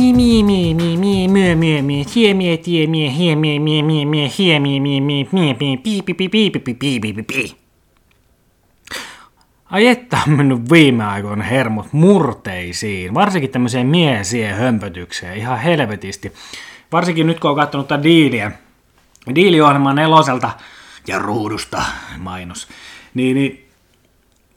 Mi mi mi mi mi myö myö myö tie mie tie mie hie mie mie mie mie hie mie mie mie mie mie pi pi pi pi pi pi pi pi pi. Ai että on mennyt viime aikoina hermot murteisiin, varsinkin tämmöiseen miesien hömpötykseen, ihan helvetisti. Varsinkin nyt kun on katsonut tätä diiliä, diiliohjelman neloselta ja ruudusta mainos, niin, niin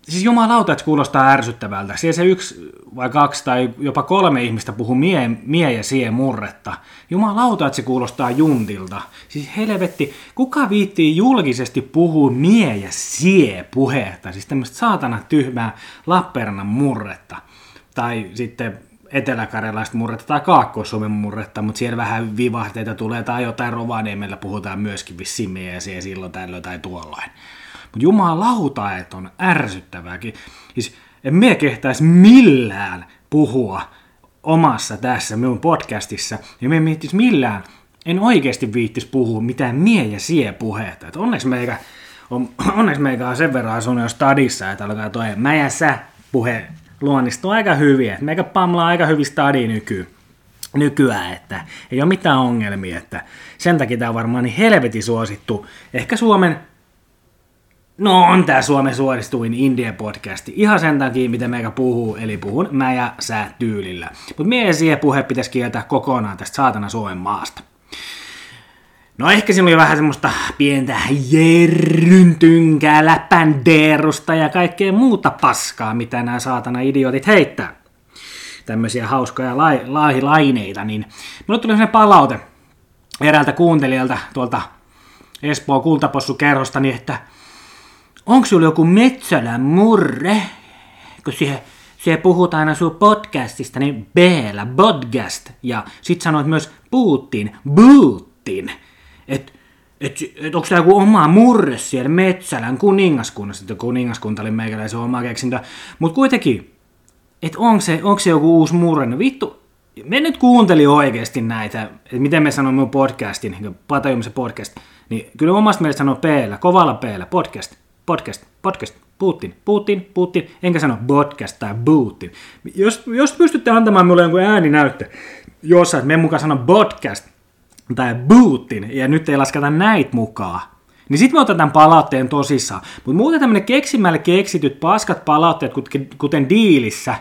Siis jumalauta, että kuulostaa ärsyttävältä. Siellä se yksi vai kaksi tai jopa kolme ihmistä puhuu mie, mie ja sie murretta. Jumalauta, että se kuulostaa juntilta. Siis helvetti, kuka viittii julkisesti puhua mie ja sie puhetta? Siis tämmöistä saatana tyhmää Lappeenrannan murretta. Tai sitten eteläkarjalaista murretta tai kaakkois murretta, mutta siellä vähän vivahteita tulee tai jotain Rovaniemellä puhutaan myöskin vissiin mie ja sie silloin tällöin tai tuolloin. Mutta jumalauta, että on ärsyttävääkin. Siis en mie kehtäisi millään puhua omassa tässä minun podcastissa, ja me miettis millään, en oikeasti viittis puhua mitään mie ja sie puhetta. Et onneksi meikä on, onneksi meikä on sen verran asunut jo stadissa, että alkaa toi mä ja sä puhe luonnistuu aika hyvin. Et meikä pamlaa aika hyvin stadi nyky, nykyään, että ei ole mitään ongelmia. Että sen takia tämä on varmaan niin helvetin suosittu. Ehkä Suomen No on tää Suomen suosituin Indie-podcasti. Ihan sen takia, mitä meikä puhuu, eli puhun mä ja sä tyylillä. Mutta mie siihen puhe pitäisi kieltää kokonaan tästä saatana Suomen maasta. No ehkä siinä oli vähän semmoista pientä jerryntynkää, läpändeerusta ja kaikkea muuta paskaa, mitä nämä saatana idiotit heittää. Tämmöisiä hauskoja lai, niin mulle tuli sellainen palaute eräältä kuuntelijalta tuolta Espoo kultapossu kerrostani, että onko sulla joku Metsälän murre? Kun siihen, siihen puhutaan aina sun podcastista, niin b podcast. Ja sit sanoit myös Putin, Putin. Että et, et onko tämä joku oma murre siellä Metsälän kuningaskunnassa, että kuningaskunta oli meikäläisen oma keksintö. Mutta kuitenkin, että onko se, onko se joku uusi murre? No vittu, me nyt kuuntelin oikeasti näitä, että miten me sanomme podcastin, niin Patajumisen podcast, niin kyllä omasta mielestä sanoo p kovalla p podcast podcast, podcast, Putin, Putin, Putin, enkä sano podcast tai Putin. Jos, jos pystytte antamaan mulle jonkun ääninäyttö, jossa me mukaan sanon podcast tai Putin, ja nyt ei lasketa näitä mukaan, niin sitten me otetaan palautteen tosissaan. Mutta muuten tämmöinen keksimällä keksityt paskat palautteet, kuten, kuten diilissä,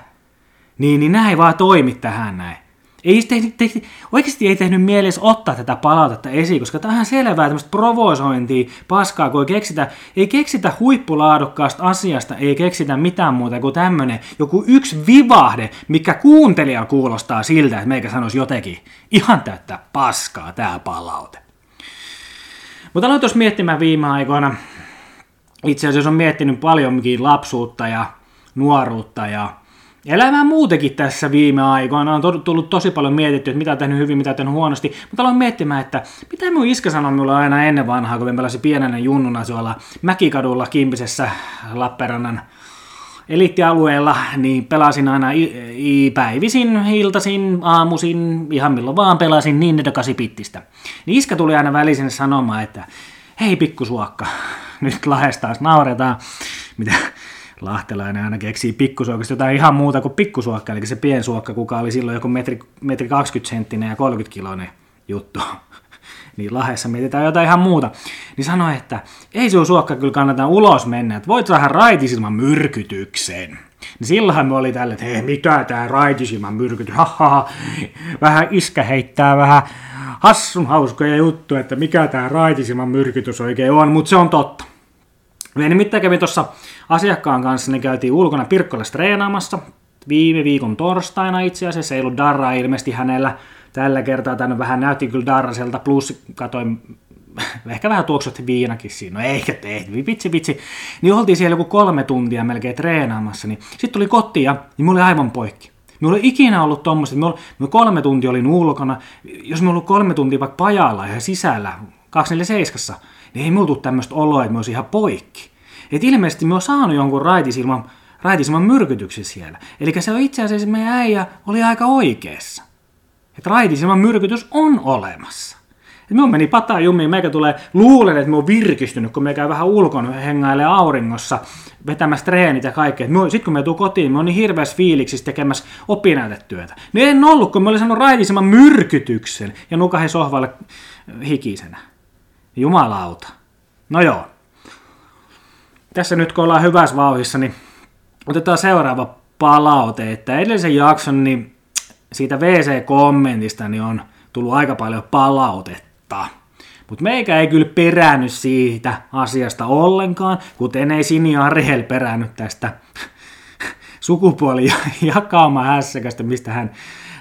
niin, niin näin vaan toimi tähän näin. Ei te, te, te, oikeasti ei tehnyt mielessä ottaa tätä palautetta esiin, koska tämä on ihan selvää tämmöistä provosointia, paskaa, kun ei keksitä, ei keksitä huippulaadukkaasta asiasta, ei keksitä mitään muuta kuin tämmöinen joku yksi vivahde, mikä kuuntelija kuulostaa siltä, että meikä sanoisi jotenkin ihan täyttä paskaa tämä palaute. Mutta aloin tuossa miettimään viime aikoina, itse asiassa on miettinyt paljonkin lapsuutta ja nuoruutta ja elämää muutenkin tässä viime aikoina. On tullut tosi paljon mietitty, että mitä on tehnyt hyvin, mitä on tehnyt huonosti, mutta aloin miettimään, että mitä mun iskä sanoi mulle aina ennen vanhaa, kun me pelasin pienenä junnuna tuolla Mäkikadulla Kimpisessä Lappeenrannan eliittialueella, niin pelasin aina i- i- päivisin, iltasin, aamusin, ihan milloin vaan pelasin niin edokasi pittistä. Niin iskä tuli aina välisin sanomaan, että hei pikkusuokka, nyt lahestaas nauretaan, mitä lahtelainen aina keksii pikkusuokasta jotain ihan muuta kuin pikkusuokka, eli se piensuokka, kuka oli silloin joku metri, metri 20 senttinen ja 30 kiloinen juttu. niin lahessa mietitään jotain ihan muuta. Niin sanoi, että ei sun suokka kyllä kannata ulos mennä, että voit saada raitisilman myrkytyksen. Niin silloinhan me oli tälle, että hei, mitä tää raitisilman myrkytys, ha, vähän iskä heittää vähän hassun hauskoja juttuja, että mikä tämä raitisilman myrkytys oikein on, mutta se on totta. Me nimittäin kävin tuossa asiakkaan kanssa, niin käytiin ulkona Pirkkola treenaamassa. Viime viikon torstaina itse asiassa, ei ollut darraa ilmeisesti hänellä. Tällä kertaa, tänne vähän näytti kyllä darraselta, plus katoin ehkä vähän tuoksut viinakin siinä, no eikä ei, vitsi vitsi, niin oltiin siellä joku kolme tuntia melkein treenaamassa, niin sitten tuli kotiin ja niin mulla oli aivan poikki. Minulla ei ikinä ollut tuommoista, että me kolme tuntia olin ulkona, jos me ollut kolme tuntia vaikka pajalla ja sisällä, 247, niin ei mulla tule tämmöistä oloa, että me ihan poikki. Et ilmeisesti me on saanut jonkun raitisilman, raitisilman myrkytyksen siellä. Eli se on itse asiassa meidän äijä oli aika oikeassa. Että raitisilman myrkytys on olemassa. Minun meni pataa jumiin, meikä tulee, luulen, että minä olen virkistynyt, kun me käy vähän ulkona hengailee auringossa, vetämässä treenit ja kaikkea. Sitten kun me tuun kotiin, me on niin hirveässä fiiliksissä tekemässä opinnäytetyötä. Niin en ollut, kun me olin saanut raitisemman myrkytyksen ja nukahin sohvalle hikisenä. Jumalauta. No joo. Tässä nyt kun ollaan hyvässä vauhissa, niin otetaan seuraava palaute, että edellisen jakson niin siitä VC-kommentista niin on tullut aika paljon palautetta. Mutta meikä ei kyllä perännyt siitä asiasta ollenkaan, kuten ei Sini Ariel perännyt tästä sukupuolijakauma hässäkästä, mistä hän,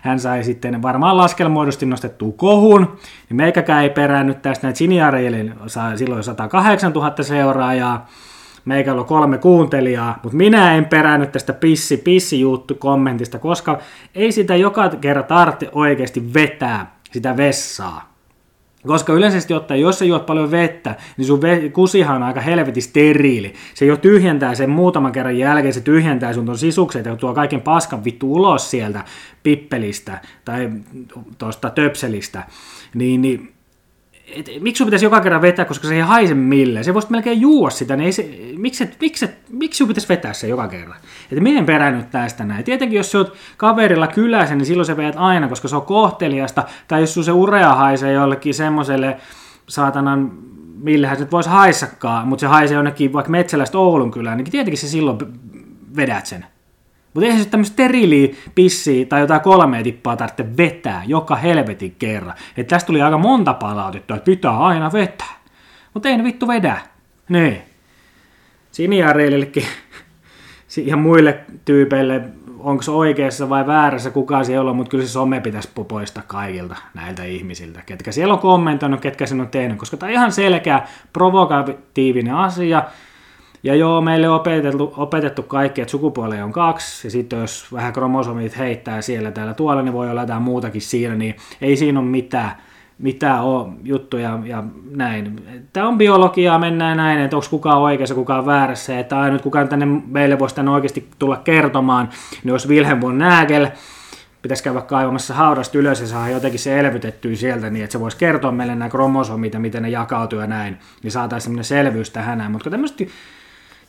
hän sai sitten varmaan laskelmoidusti nostettua kohun. Niin meikäkään ei perännyt tästä, että Sini Ariel sai silloin 108 000 seuraajaa, meikällä on kolme kuuntelijaa, mutta minä en perännyt tästä pissi, pissi juttu kommentista, koska ei sitä joka kerta tarvitse oikeasti vetää sitä vessaa. Koska yleisesti ottaen, jos sä juot paljon vettä, niin sun kusihan on aika helvetin steriili. Se jo tyhjentää sen muutaman kerran jälkeen, se tyhjentää sun ton sisukset ja tuo kaiken paskan vittu ulos sieltä pippelistä tai tuosta töpselistä. Niin, niin et, miksi sun pitäisi joka kerran vetää, koska se ei haise millään. Se voisi melkein juua sitä, niin ei se, miksi, miksi, miksi sun pitäisi vetää se joka kerran? Että menen perännyt tästä näin. Tietenkin jos sä oot kaverilla kylässä, niin silloin se veät aina, koska se on kohteliasta. Tai jos sun se urea haisee jollekin semmoiselle saatanan millähän se nyt voisi haissakaan, mutta se haisee jonnekin vaikka Metsälästä Oulun kylään, niin tietenkin se silloin vedät sen. Mutta eihän se tämmöistä steriliä pissiä tai jotain kolmea tippaa tarvitse vetää joka helvetin kerran. Että tästä tuli aika monta palautetta, että pitää aina vetää. Mutta ei ne vittu vedä. Niin. Siniareillekin ja muille tyypeille, onko se oikeassa vai väärässä, kukaan siellä on, mutta kyllä se some pitäisi poistaa kaikilta näiltä ihmisiltä, ketkä siellä on kommentoinut, ketkä sen on tehnyt, koska tämä on ihan selkeä provokatiivinen asia, ja joo, meille on opetettu, opetettu kaikki, että sukupuoleja on kaksi, ja sitten jos vähän kromosomit heittää siellä täällä tuolla, niin voi olla jotain muutakin siinä, niin ei siinä ole mitään, mitään ole juttuja ja näin. Tämä on biologiaa, mennään näin, että onko kukaan oikeassa, kukaan väärässä, että ainut kukaan tänne meille voisi tänne oikeasti tulla kertomaan, niin jos Wilhelm von Nagel, pitäisi käydä kaivamassa haudasta ylös ja saada jotenkin se elvytettyä sieltä niin, että se voisi kertoa meille nämä kromosomit ja miten ne jakautuu ja näin, niin saataisiin sellainen selvyys tähän. Mutta tämmöistä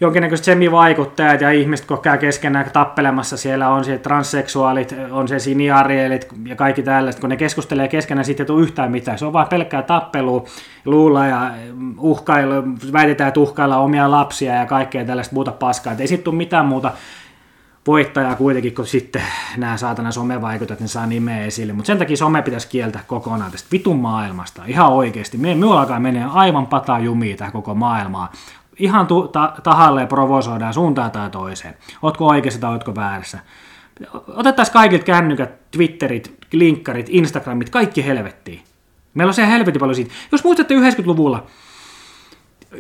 jonkinnäköiset semivaikuttajat ja ihmiset, kun käy keskenään tappelemassa, siellä on siellä transseksuaalit, on se siniarielit ja kaikki tällaiset, kun ne keskustelee keskenään, sitten ei tule yhtään mitään. Se on vain pelkkää tappelu, luulla ja uhkailu, väitetään, että uhkailla omia lapsia ja kaikkea tällaista muuta paskaa. Et ei sitten tule mitään muuta voittajaa kuitenkin, kun sitten nämä saatana somevaikutat, ne saa nimeä esille. Mutta sen takia some pitäisi kieltää kokonaan tästä vitun maailmasta. Ihan oikeasti. Me, me alkaa menee aivan pataa jumiin tähän koko maailmaan ihan tu- ta- tahalleen provosoidaan suuntaan tai toiseen. Ootko oikeassa tai ootko väärässä. Otettaisiin kaikilta kännykät, Twitterit, linkkarit, Instagramit, kaikki helvettiin. Meillä on se helvetin paljon siitä. Jos muistatte 90-luvulla,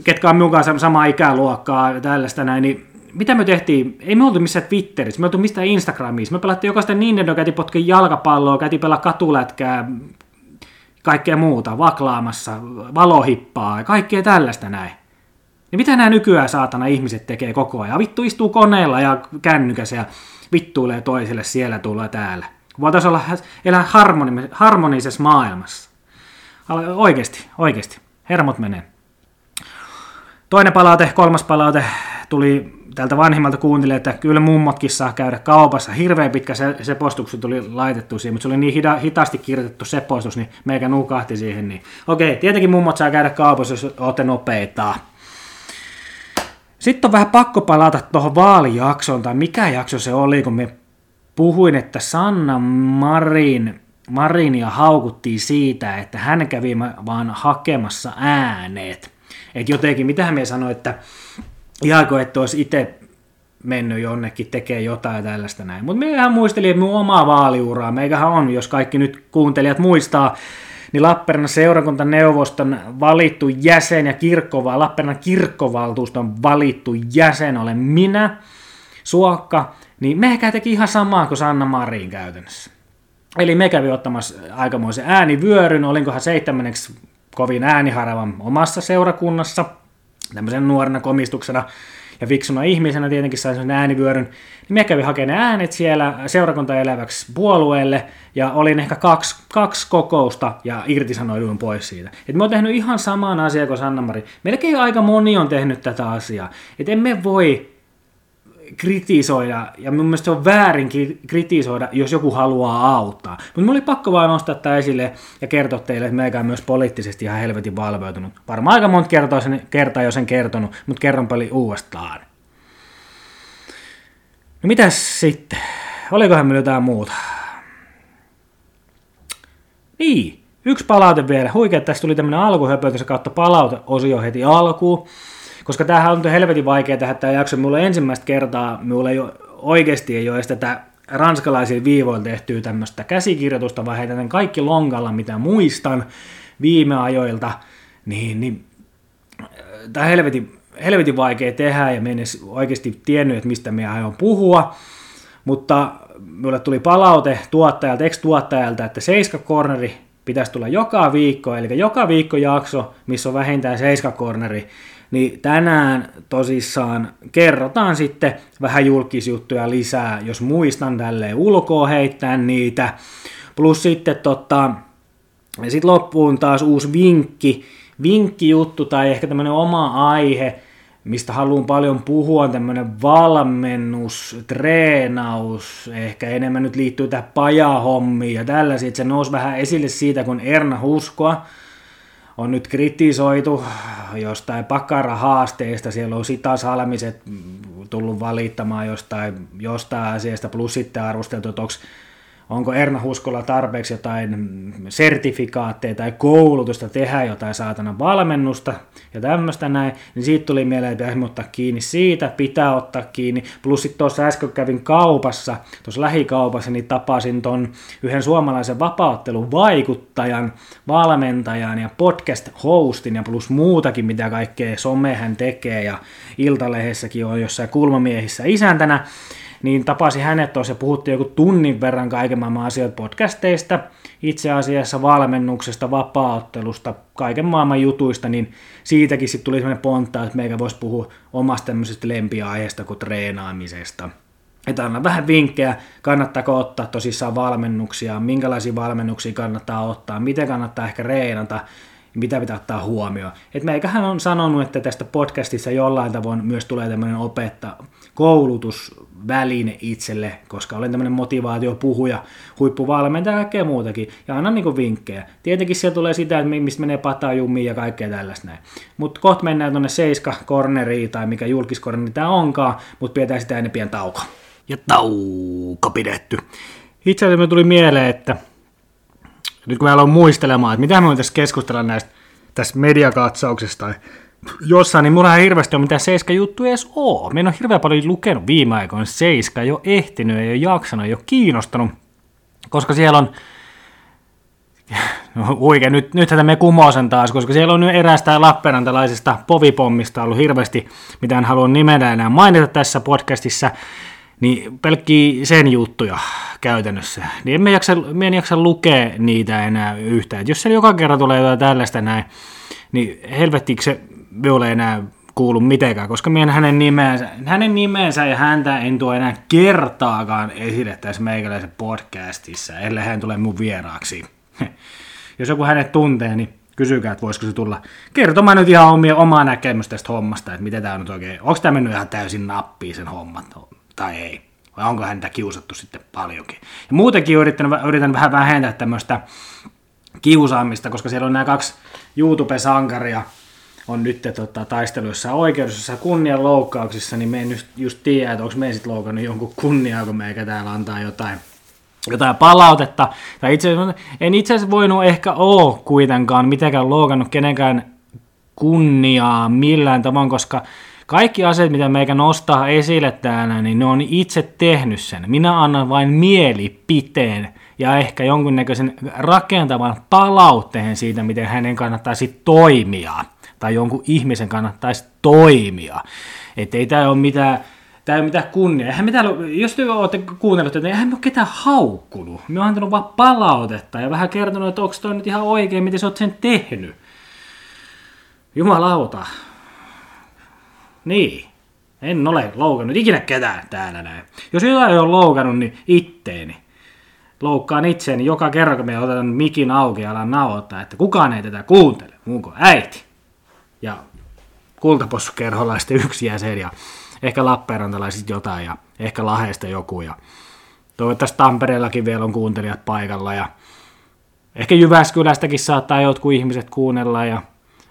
ketkä on kanssa samaa ikäluokkaa ja tällaista näin, niin mitä me tehtiin? Ei me oltu missään Twitterissä, me oltu mistään Instagramissa. Me pelattiin jokaista Nintendo, käytiin potkin jalkapalloa, käytiin pelaa katulätkää, kaikkea muuta, vaklaamassa, valohippaa ja kaikkea tällaista näin. Niin mitä nämä nykyään saatana ihmiset tekee koko ajan? Vittu istuu koneella ja kännykässä ja vittuilee toiselle siellä tulla täällä. Voitaisiin olla elää harmoni- harmonisessa maailmassa. Oikeasti, oikeasti. Hermot menee. Toinen palaute, kolmas palaute tuli tältä vanhimmalta kuuntelijalta, että kyllä mummotkin saa käydä kaupassa. Hirveän pitkä se, se postukset tuli laitettu siihen, mutta se oli niin hida, hitaasti kirjoitettu se postus, niin meikä nukahti siihen. Niin. Okei, tietenkin mummot saa käydä kaupassa, jos olette nopeita. Sitten on vähän pakko palata tuohon vaalijaksoon, tai mikä jakso se oli, kun me puhuin, että Sanna Marin, Marinia haukuttiin siitä, että hän kävi vaan hakemassa ääneet. Että jotenkin, mitä me sanoi, että ihanko, että olisi itse mennyt jonnekin tekee jotain tällaista näin. Mutta meihän muisteli, että mun omaa vaaliuraa, meikähän on, jos kaikki nyt kuuntelijat muistaa, niin Lappeenrannan seurakuntaneuvoston valittu jäsen ja kirkkova, Lappeenrannan kirkkovaltuuston valittu jäsen olen minä, Suokka, niin me teki ihan samaa kuin Sanna Marin käytännössä. Eli me kävi ottamassa aikamoisen äänivyöryn, olinkohan seitsemänneksi kovin ääniharavan omassa seurakunnassa, tämmöisen nuorena komistuksena, ja fiksuna ihmisenä tietenkin sain sen äänivyöryn, niin mä kävin hakemaan äänet siellä seurakuntaeläväksi puolueelle, ja olin ehkä kaksi, kaksi kokousta, ja irtisanoiduin pois siitä. Et mä oon tehnyt ihan saman asian kuin Sanna-Mari. Melkein aika moni on tehnyt tätä asiaa. Että emme voi kritisoida, ja mun mielestä se on väärin kritisoida, jos joku haluaa auttaa. Mutta mulla oli pakko vaan nostaa tämä esille ja kertoa teille, että meikä on myös poliittisesti ihan helvetin valveutunut. Varmaan aika monta kertaa, sen, kertaa jo sen kertonut, mutta kerron paljon uudestaan. No mitäs sitten? Olikohan meillä jotain muuta? Niin, yksi palaute vielä. Huikea, että tässä tuli tämmöinen alkuhöpötys kautta palauteosio heti alkuun. Koska tämähän on helvetin vaikea tehdä tämä jakso. Mulla ensimmäistä kertaa, mulla ei ole, oikeasti ei ole edes tätä ranskalaisilla viivoilla tehtyä tämmöistä käsikirjoitusta, vaan heitän kaikki lonkalla, mitä muistan viime ajoilta, niin, niin tämä helvetin, helvetin vaikea tehdä ja en edes oikeasti tiennyt, että mistä me aion puhua, mutta mulle tuli palaute tuottajalta, ex-tuottajalta, että Seiska Corneri pitäisi tulla joka viikko, eli joka viikko jakso, missä on vähintään Seiska Corneri, niin tänään tosissaan kerrotaan sitten vähän julkisjuttuja lisää, jos muistan tälleen ulkoa heittää niitä. Plus sitten tota, sit loppuun taas uusi vinkki, vinkkijuttu tai ehkä tämmöinen oma aihe, mistä haluan paljon puhua, on tämmöinen valmennus, treenaus, ehkä enemmän nyt liittyy tähän pajahommiin ja tällaisia, että se nousi vähän esille siitä, kun Erna Huskoa, on nyt kritisoitu jostain pakara-haasteista, siellä on sitä salmiset tullut valittamaan jostain, jostain asiasta, plus sitten arvosteltu, että onko onko Erna Huskolla tarpeeksi jotain sertifikaatteja tai koulutusta tehdä jotain saatana valmennusta ja tämmöistä näin, niin siitä tuli mieleen, että pitäisi ottaa kiinni siitä, pitää ottaa kiinni. Plus sitten tuossa äsken kävin kaupassa, tuossa lähikaupassa, niin tapasin ton yhden suomalaisen vapauttelun vaikuttajan, valmentajan ja podcast-hostin ja plus muutakin, mitä kaikkea some hän tekee. Ja Iltalehdessäkin on jossain kulmamiehissä isäntänä, niin tapasi hänet tuossa ja puhuttiin joku tunnin verran kaiken maailman asioita podcasteista, itse asiassa valmennuksesta, vapauttelusta, kaiken maailman jutuista, niin siitäkin sitten tuli sellainen pontta, että meikä voisi puhua omasta tämmöisestä lempiaiheesta kuin treenaamisesta. Että anna vähän vinkkejä, kannattaako ottaa tosissaan valmennuksia, minkälaisia valmennuksia kannattaa ottaa, miten kannattaa ehkä reenata, mitä pitää ottaa huomioon. Et meikähän on sanonut, että tästä podcastissa jollain tavoin myös tulee tämmöinen opetta, koulutusväline itselle, koska olen tämmöinen motivaatiopuhuja, huippuvalmentaja ja kaikkea muutakin, ja annan niinku vinkkejä. Tietenkin siellä tulee sitä, että mistä menee patajumiin ja kaikkea tällaista näin. Mutta kohta mennään tuonne seiska corneriin tai mikä julkiskorneri tämä onkaan, mutta pidetään sitä ennen pian tauko. Ja tauko pidetty. Itse asiassa tuli mieleen, että nyt kun mä aloin muistelemaan, että mitä me voitaisiin keskustella näistä tässä mediakatsauksesta jossain, niin mulla ei hirveästi ole mitään Seiska juttuja edes oo. Mä en ole hirveän paljon lukenut viime aikoina Seiska, ei ole ehtinyt, ei ole jaksanut, ei ole kiinnostanut, koska siellä on No huike, nyt, nythän me kumoo sen taas, koska siellä on eräästä Lappeenrantalaisesta povipommista ollut hirveästi, mitä en halua nimetä enää mainita tässä podcastissa, niin pelkki sen juttuja käytännössä. Niin emme jaksa, me en jaksa lukea niitä enää yhtään. Et jos siellä joka kerran tulee jotain tällaista näin, niin helvettiikö se ole enää kuulu mitenkään, koska minä hänen nimensä, hänen nimensä ja häntä en tuo enää kertaakaan esille tässä meikäläisen podcastissa, ellei hän tule mun vieraaksi. Jos joku hänet tuntee, niin kysykää, että voisiko se tulla kertomaan nyt ihan omia, omaa näkemystä tästä hommasta, että miten tämä on nyt oikein, onko tämä mennyt ihan täysin nappiin sen hommat tai ei. Vai onko häntä kiusattu sitten paljonkin. Ja muutenkin yritän, yritän vähän vähentää tämmöistä kiusaamista, koska siellä on nämä kaksi YouTube-sankaria, on nyt tota, taisteluissa oikeudessa kunnian loukkauksissa, niin me en just, just tiedä, että onko me sitten loukannut jonkun kunniaa, kun meikä täällä antaa jotain, jotain palautetta. Tai itse en itse asiassa voinut ehkä ole kuitenkaan mitenkään loukannut kenenkään kunniaa millään tavoin, koska kaikki asiat, mitä meikä nostaa esille täällä, niin ne on itse tehnyt sen. Minä annan vain mielipiteen ja ehkä jonkunnäköisen rakentavan palautteen siitä, miten hänen kannattaisi toimia. Tai jonkun ihmisen kannattaisi toimia. Että ei tämä ole mitään Tämä ei ole mitään kunnia. Eihän mitään, jos te olette kuunnellut, niin eihän me ole ketään haukkunut. Me on antanut vaan palautetta ja vähän kertonut, että onko toi nyt ihan oikein, miten sä oot sen tehnyt. Jumalauta. Niin. En ole loukannut ikinä ketään täällä näin. Jos jotain on loukannut, niin itteeni. Loukkaan itseäni joka kerran, kun me otetaan mikin auki ja alan nauhoittaa, että kukaan ei tätä kuuntele, muun kuin äiti. Ja kultapossukerholaisten yksi jäsen ja ehkä Lappeenrantalaiset jotain ja ehkä Laheesta joku ja toivottavasti Tampereellakin vielä on kuuntelijat paikalla ja ehkä Jyväskylästäkin saattaa jotkut ihmiset kuunnella ja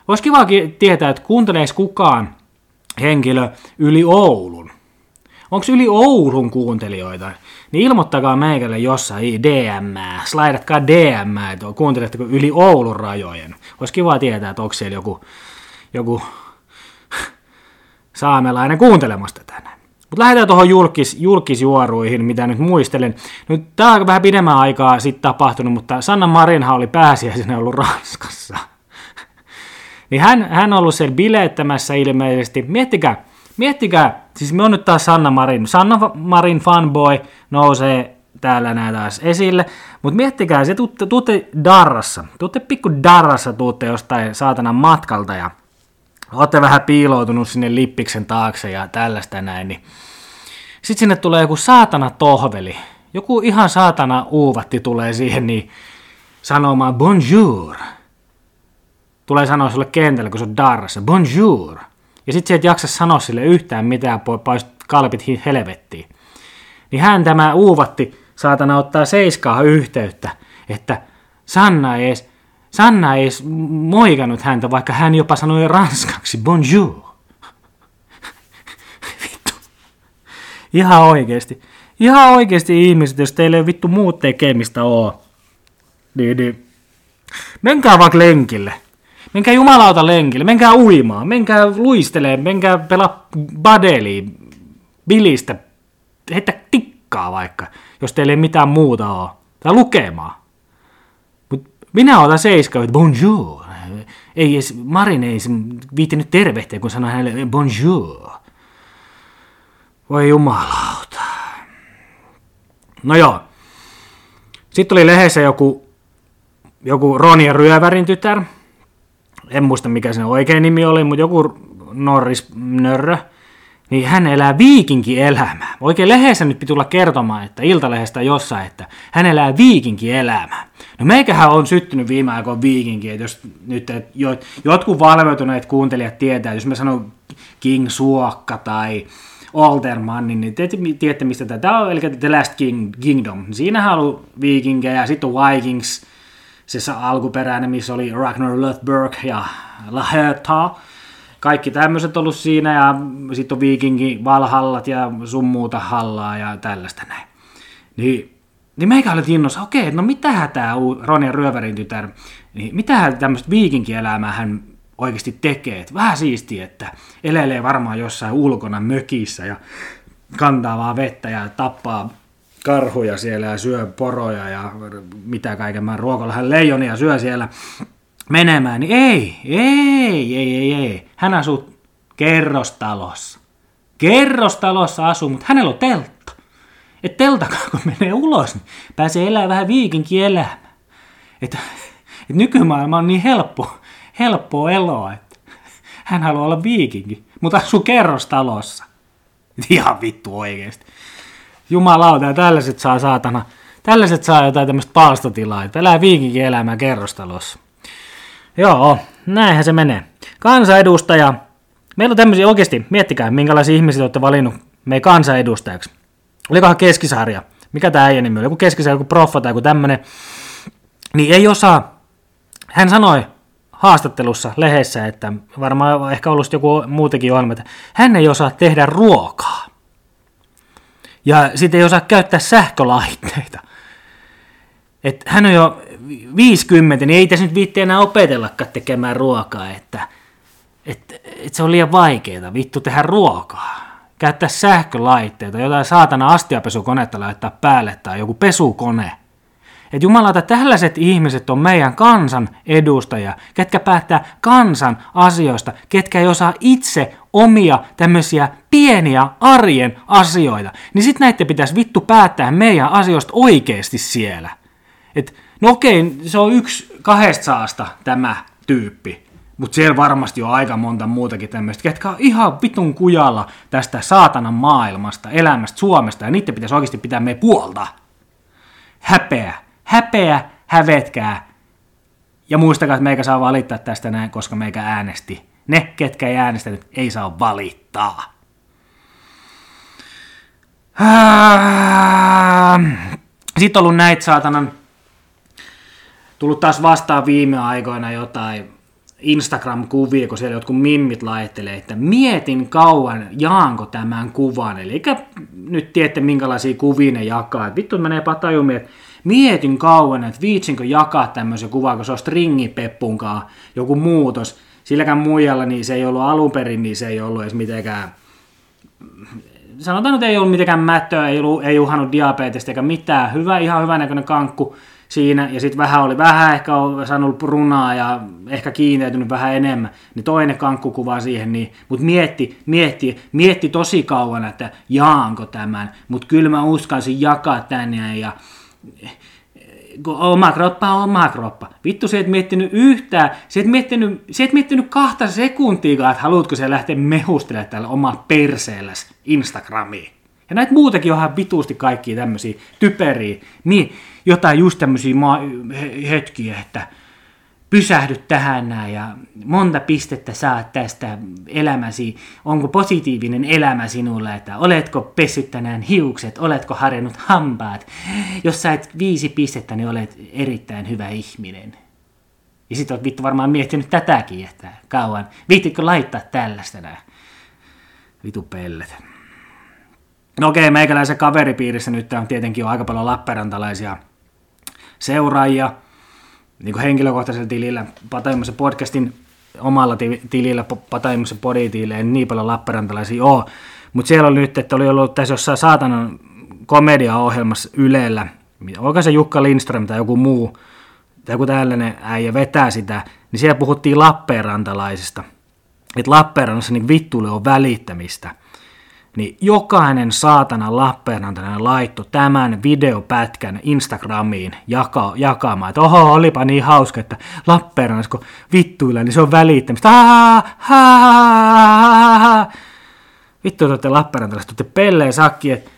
olisi kiva tietää, että kuunteleeko kukaan henkilö yli Oulun. Onko yli Oulun kuuntelijoita? Niin ilmoittakaa meikälle jossain DM, slaidatkaa DM, että kuunteletteko yli Oulun rajojen. Olisi kiva tietää, että onko siellä joku, joku saamelainen kuuntelemasta tänään. Mutta lähdetään tuohon julkis, julkisjuoruihin, mitä nyt muistelen. Nyt tämä on vähän pidemmän aikaa sitten tapahtunut, mutta Sanna Marinhan oli pääsiäisenä ollut Ranskassa. niin hän, hän on ollut siellä bileettämässä ilmeisesti. Miettikää, miettikää, siis me on nyt taas Sanna Marin. Sanna Marin fanboy nousee täällä näin taas esille. Mutta miettikää, se tuutte, tuutte darrassa, tuutte pikku darrassa tuutte jostain saatanan matkalta ja olette vähän piiloutunut sinne lippiksen taakse ja tällaista näin, niin sitten sinne tulee joku saatana tohveli, joku ihan saatana uuvatti tulee siihen niin sanomaan bonjour. Tulee sanoa sulle kentällä, kun se on darrassa, bonjour. Ja sitten sieltä jaksa sanoa sille yhtään mitään, pois kalpit helvettiin. Niin hän tämä uuvatti saatana ottaa seiskaa yhteyttä, että Sanna ei edes Sanna ei moikannut häntä, vaikka hän jopa sanoi ranskaksi bonjour. vittu. Ihan oikeesti. Ihan oikeesti ihmiset, jos teille ei vittu muut tekemistä oo. Niin, niin. Menkää vaikka lenkille. Menkää jumalauta lenkille, menkää uimaan, menkää luistelee, menkää pelaa badeliin, bilistä, heittää tikkaa vaikka, jos teille ei mitään muuta ole. Tai lukemaan. Minä otan seiska, että bonjour. Ei edes, Marin ei viittinyt tervehtiä, kun sanoi hänelle bonjour. Voi jumalauta. No joo. Sitten oli lehdessä joku, joku Ronja Ryövärin tytär. En muista mikä sen oikein nimi oli, mutta joku Norris Nörrö niin hän elää viikinki-elämää. Oikein lehdessä nyt pitää tulla kertomaan, että iltalehdestä jossain, että hän elää viikinki-elämää. No meikähän on syttynyt viime aikoina viikinki, että jos nyt että jotkut valveutuneet kuuntelijat tietää, jos mä sanon King Suokka tai Alterman, niin te tiedätte mistä tämä on, eli The Last King, Kingdom. Siinähän on ollut viikinkejä, sitten on Vikings, se alkuperäinen, missä oli Ragnar Lothbrok ja Laherta kaikki tämmöiset ollut siinä ja sitten on viikingi valhallat ja sun muuta hallaa ja tällaista näin. Niin, niin meikä oli innossa, okei, no mitähän tämä Ronja Ryövärin tytär, niin mitähän tämmöistä viikinkielämää hän oikeasti tekee. Et vähän siistiä, että elelee varmaan jossain ulkona mökissä ja kantaa vaan vettä ja tappaa karhuja siellä ja syö poroja ja mitä kaiken mä ruokalla. leijonia syö siellä menemään, niin ei, ei, ei, ei, ei. Hän asuu kerrostalossa. Kerrostalossa asuu, mutta hänellä on teltta. Et teltakaan kun menee ulos, niin pääsee elämään vähän viikinkin elämää. Että et nykymaailma on niin helppo, helppo eloa, että hän haluaa olla viikinki, mutta asuu kerrostalossa. Ihan vittu oikeesti. Jumalauta, ja tällaiset saa saatana, tällaiset saa jotain tämmöistä palstotilaa, että elää viikinkin elämää kerrostalossa. Joo, näinhän se menee. Kansanedustaja. Meillä on tämmöisiä oikeasti, miettikää, minkälaisia ihmisiä olette valinnut meidän kansanedustajaksi. Olikohan keskisarja? Mikä tämä äijä nimi oli? Joku keskisarja, joku proffa tai joku tämmöinen. Niin ei osaa. Hän sanoi haastattelussa lehdessä, että varmaan ehkä ollut joku muutenkin ohjelma, että hän ei osaa tehdä ruokaa. Ja sitten ei osaa käyttää sähkölaitteita. Et hän on jo 50, niin ei tässä nyt viitti enää opetellakaan tekemään ruokaa, että et, et se on liian vaikeaa vittu tehdä ruokaa. Käyttää sähkölaitteita, jotain saatana astiapesukonetta laittaa päälle tai joku pesukone. Että jumalata, tällaiset ihmiset on meidän kansan edustajia, ketkä päättää kansan asioista, ketkä ei osaa itse omia tämmöisiä pieniä arjen asioita. Niin sit näitä pitäisi vittu päättää meidän asioista oikeasti siellä. Et, no okei, se on yksi kahdesta saasta tämä tyyppi. Mutta siellä varmasti on aika monta muutakin tämmöistä, ketkä on ihan vitun kujalla tästä saatanan maailmasta, elämästä, Suomesta, ja niiden pitäisi oikeasti pitää me puolta. Häpeä, häpeä, hävetkää. Ja muistakaa, että meikä saa valittaa tästä näin, koska meikä äänesti. Ne, ketkä ei äänestänyt, ei saa valittaa. Sitten on ollut näitä saatanan, tullut taas vastaan viime aikoina jotain Instagram-kuvia, kun siellä jotkut mimmit laittelee, että mietin kauan, jaanko tämän kuvan. Eli nyt tiedätte, minkälaisia kuvia ne jakaa. Et vittu menee patajumi, että mietin kauan, että viitsinkö jakaa tämmöisen kuvan, kun se on stringipeppunkaan joku muutos. Silläkään muijalla niin se ei ollut alun perin, niin se ei ollut edes mitenkään sanotaan että ei ollut mitenkään mättöä, ei, ollut, ei uhannut diabetesta eikä mitään. Hyvä, ihan hyvä näköinen kankku siinä, ja sitten vähän oli vähän ehkä on saanut runaa ja ehkä kiinteytynyt vähän enemmän, niin toinen kankkukuva siihen, niin, mutta mietti, mietti, mietti tosi kauan, että jaanko tämän, mutta kyllä mä uskalsin jakaa tänne ja oma kroppa on oma kroppa. Vittu, se et miettinyt yhtään, se et miettinyt, se et miettinyt kahta sekuntia, että haluatko se lähteä mehustelemaan tällä oma perseelläs Instagramiin. Ja näitä muutakin onhan vituusti kaikkia tämmöisiä typeriä, niin jotain just tämmöisiä ma- hetkiä, että pysähdy tähän näin ja monta pistettä saat tästä elämäsi, onko positiivinen elämä sinulle, että oletko pessyt tänään hiukset, oletko harjannut hampaat. Jos sait viisi pistettä, niin olet erittäin hyvä ihminen. Ja sitten olet vittu varmaan miettinyt tätäkin, että kauan, viittikö laittaa tällaista nää vitu pellet. No okei, meikäläisen kaveripiirissä nyt on tietenkin on aika paljon Lappeenrantalaisia seuraajia, niin kuin henkilökohtaisella tilillä, Pataimassa podcastin omalla tilillä, Pataimassa poditilillä, ei niin paljon Lappeenrantalaisia ole, mutta siellä oli nyt, että oli ollut tässä jossain saatanan komediaohjelmassa Ylellä, onko se Jukka Lindström tai joku muu, tai joku tällainen äijä vetää sitä, niin siellä puhuttiin Lappeenrantalaisista, että Lappeenrannassa niin vittuille on välittämistä niin jokainen saatana Lappeenrantalainen laitto tämän videopätkän Instagramiin jaka, jakamaan, että oho, olipa niin hauska, että Lappeenrannassa kun vittuilla, niin se on välittämistä. Vittu, te olette Lappeenrantalaiset, olette pelleen sakki, että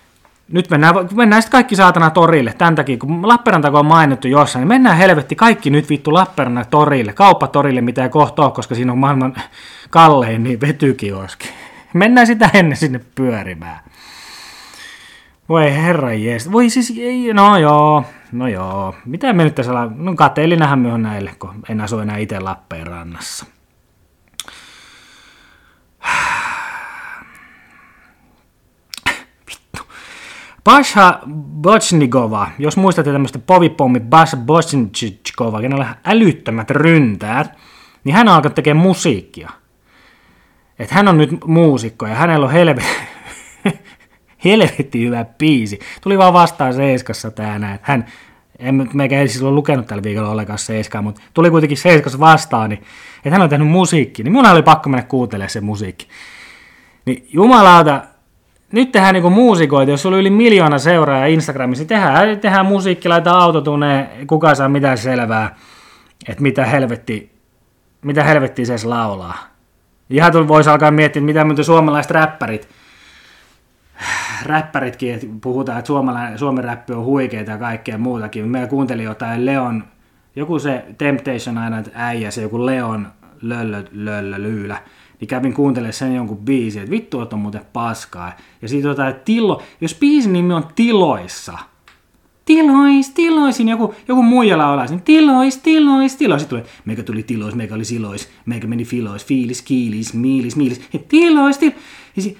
nyt mennään, mennään sitten kaikki saatana torille. Tämän takia, kun Lappeenranta on mainittu jossain, niin mennään helvetti kaikki nyt vittu Lappeenrannan torille, kauppatorille, mitä ei kohta ole, koska siinä on maailman kallein niin vetykioski. Mennään sitä ennen sinne pyörimään. Voi herra jees. Voi siis, ei, no joo, no joo. Mitä me nyt tässä ollaan? No kateellinähän me on näille, kun en asu enää itse Lappeenrannassa. Basha Bochnikova, jos muistatte tämmöistä povipommi Basha Bochnikova, kenellä älyttömät ryntäät, niin hän alkanut tekemään musiikkia – että hän on nyt muusikko ja hänellä on helvetti, helvetti hyvä biisi. Tuli vaan vastaan Seiskassa tää näin. Hän, en meikä ei ole lukenut tällä viikolla ollenkaan Seiskaa, mutta tuli kuitenkin Seiskassa vastaan, niin, että hän on tehnyt musiikki, niin mun oli pakko mennä kuuntelemaan se musiikki. Niin jumalauta, nyt tehdään niinku muusikoita, jos sulla on yli miljoona seuraajaa Instagramissa, tehdään, tehdään musiikki, laitetaan autotuneen, kuka saa mitään selvää, että mitä helvetti, mitä helvetti se laulaa. Ihan voisi alkaa miettiä, että mitä mitä suomalaiset räppärit, räppäritkin, että puhutaan, että Suomen räppi on huikeita ja kaikkea muutakin. Meillä kuuntelin jotain Leon, joku se Temptation aina, että äijä, se joku Leon löllö, löllö, lyylä. Niin kävin kuuntelemaan sen jonkun biisin, että vittu, on muuten paskaa. Ja siitä jotain tilo, jos biisin nimi on Tiloissa – tilois, tiloisin, joku, joku muija laulaa sen, tilois, tilois, tilois. Sitten tulee, meikä tuli tilois, meikä oli silois, meikä meni filois, fiilis, kiilis, miilis, miilis, ja tilois, tilois. Siis,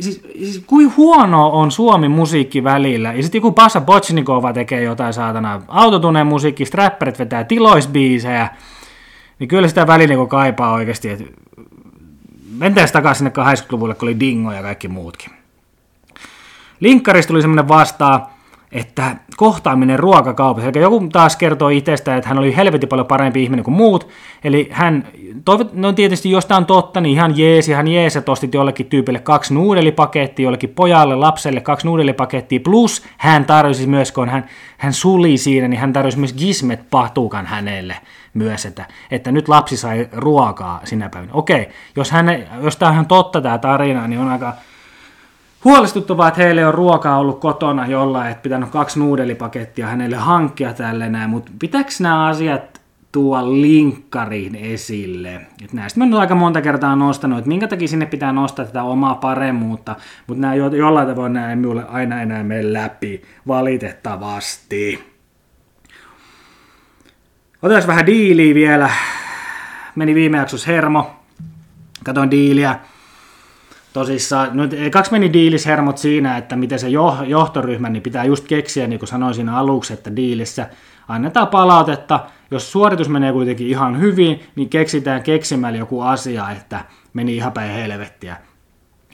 siis, siis, kuin huono on Suomi musiikki välillä. Ja sitten joku Passa Botsnikova tekee jotain saatana autotuneen musiikki, strapperit vetää tiloisbiisejä. Niin kyllä sitä välillä kun kaipaa oikeasti, että mentäisiin takaisin sinne 80-luvulle, kun oli Dingo ja kaikki muutkin. Linkkarista tuli semmoinen vastaa, että kohtaaminen ruokakaupassa, eli joku taas kertoo itsestä, että hän oli helvetin paljon parempi ihminen kuin muut, eli hän, toivot, no tietysti jos tämä on totta, niin ihan jees, ihan jees, että ostit jollekin tyypille kaksi nuudelipakettia, jollekin pojalle, lapselle kaksi nuudelipakettia, plus hän tarjosi myös, kun hän, hän suli siinä, niin hän tarjosi myös gismet pahtuukan hänelle myös, että, että nyt lapsi sai ruokaa sinä päivänä. Okei, jos, hän, jos tämä on totta tämä tarina, niin on aika huolestuttavaa, että heille on ruokaa ollut kotona jollain, että pitänyt kaksi nuudelipakettia hänelle hankkia tälle näin, mutta pitääkö nämä asiat tuo linkkariin esille. Et näistä mä nyt aika monta kertaa nostanut, että minkä takia sinne pitää nostaa tätä omaa paremmuutta, mutta nämä jo, jollain tavoin ei minulle aina enää mene läpi, valitettavasti. Otetaan vähän diiliä vielä. Meni viime jaksossa hermo. Katoin diiliä tosissaan, no, kaksi meni diilishermot siinä, että miten se johtoryhmä, niin pitää just keksiä, niin kuin sanoin siinä aluksi, että diilissä annetaan palautetta, jos suoritus menee kuitenkin ihan hyvin, niin keksitään keksimällä joku asia, että meni ihan päin helvettiä.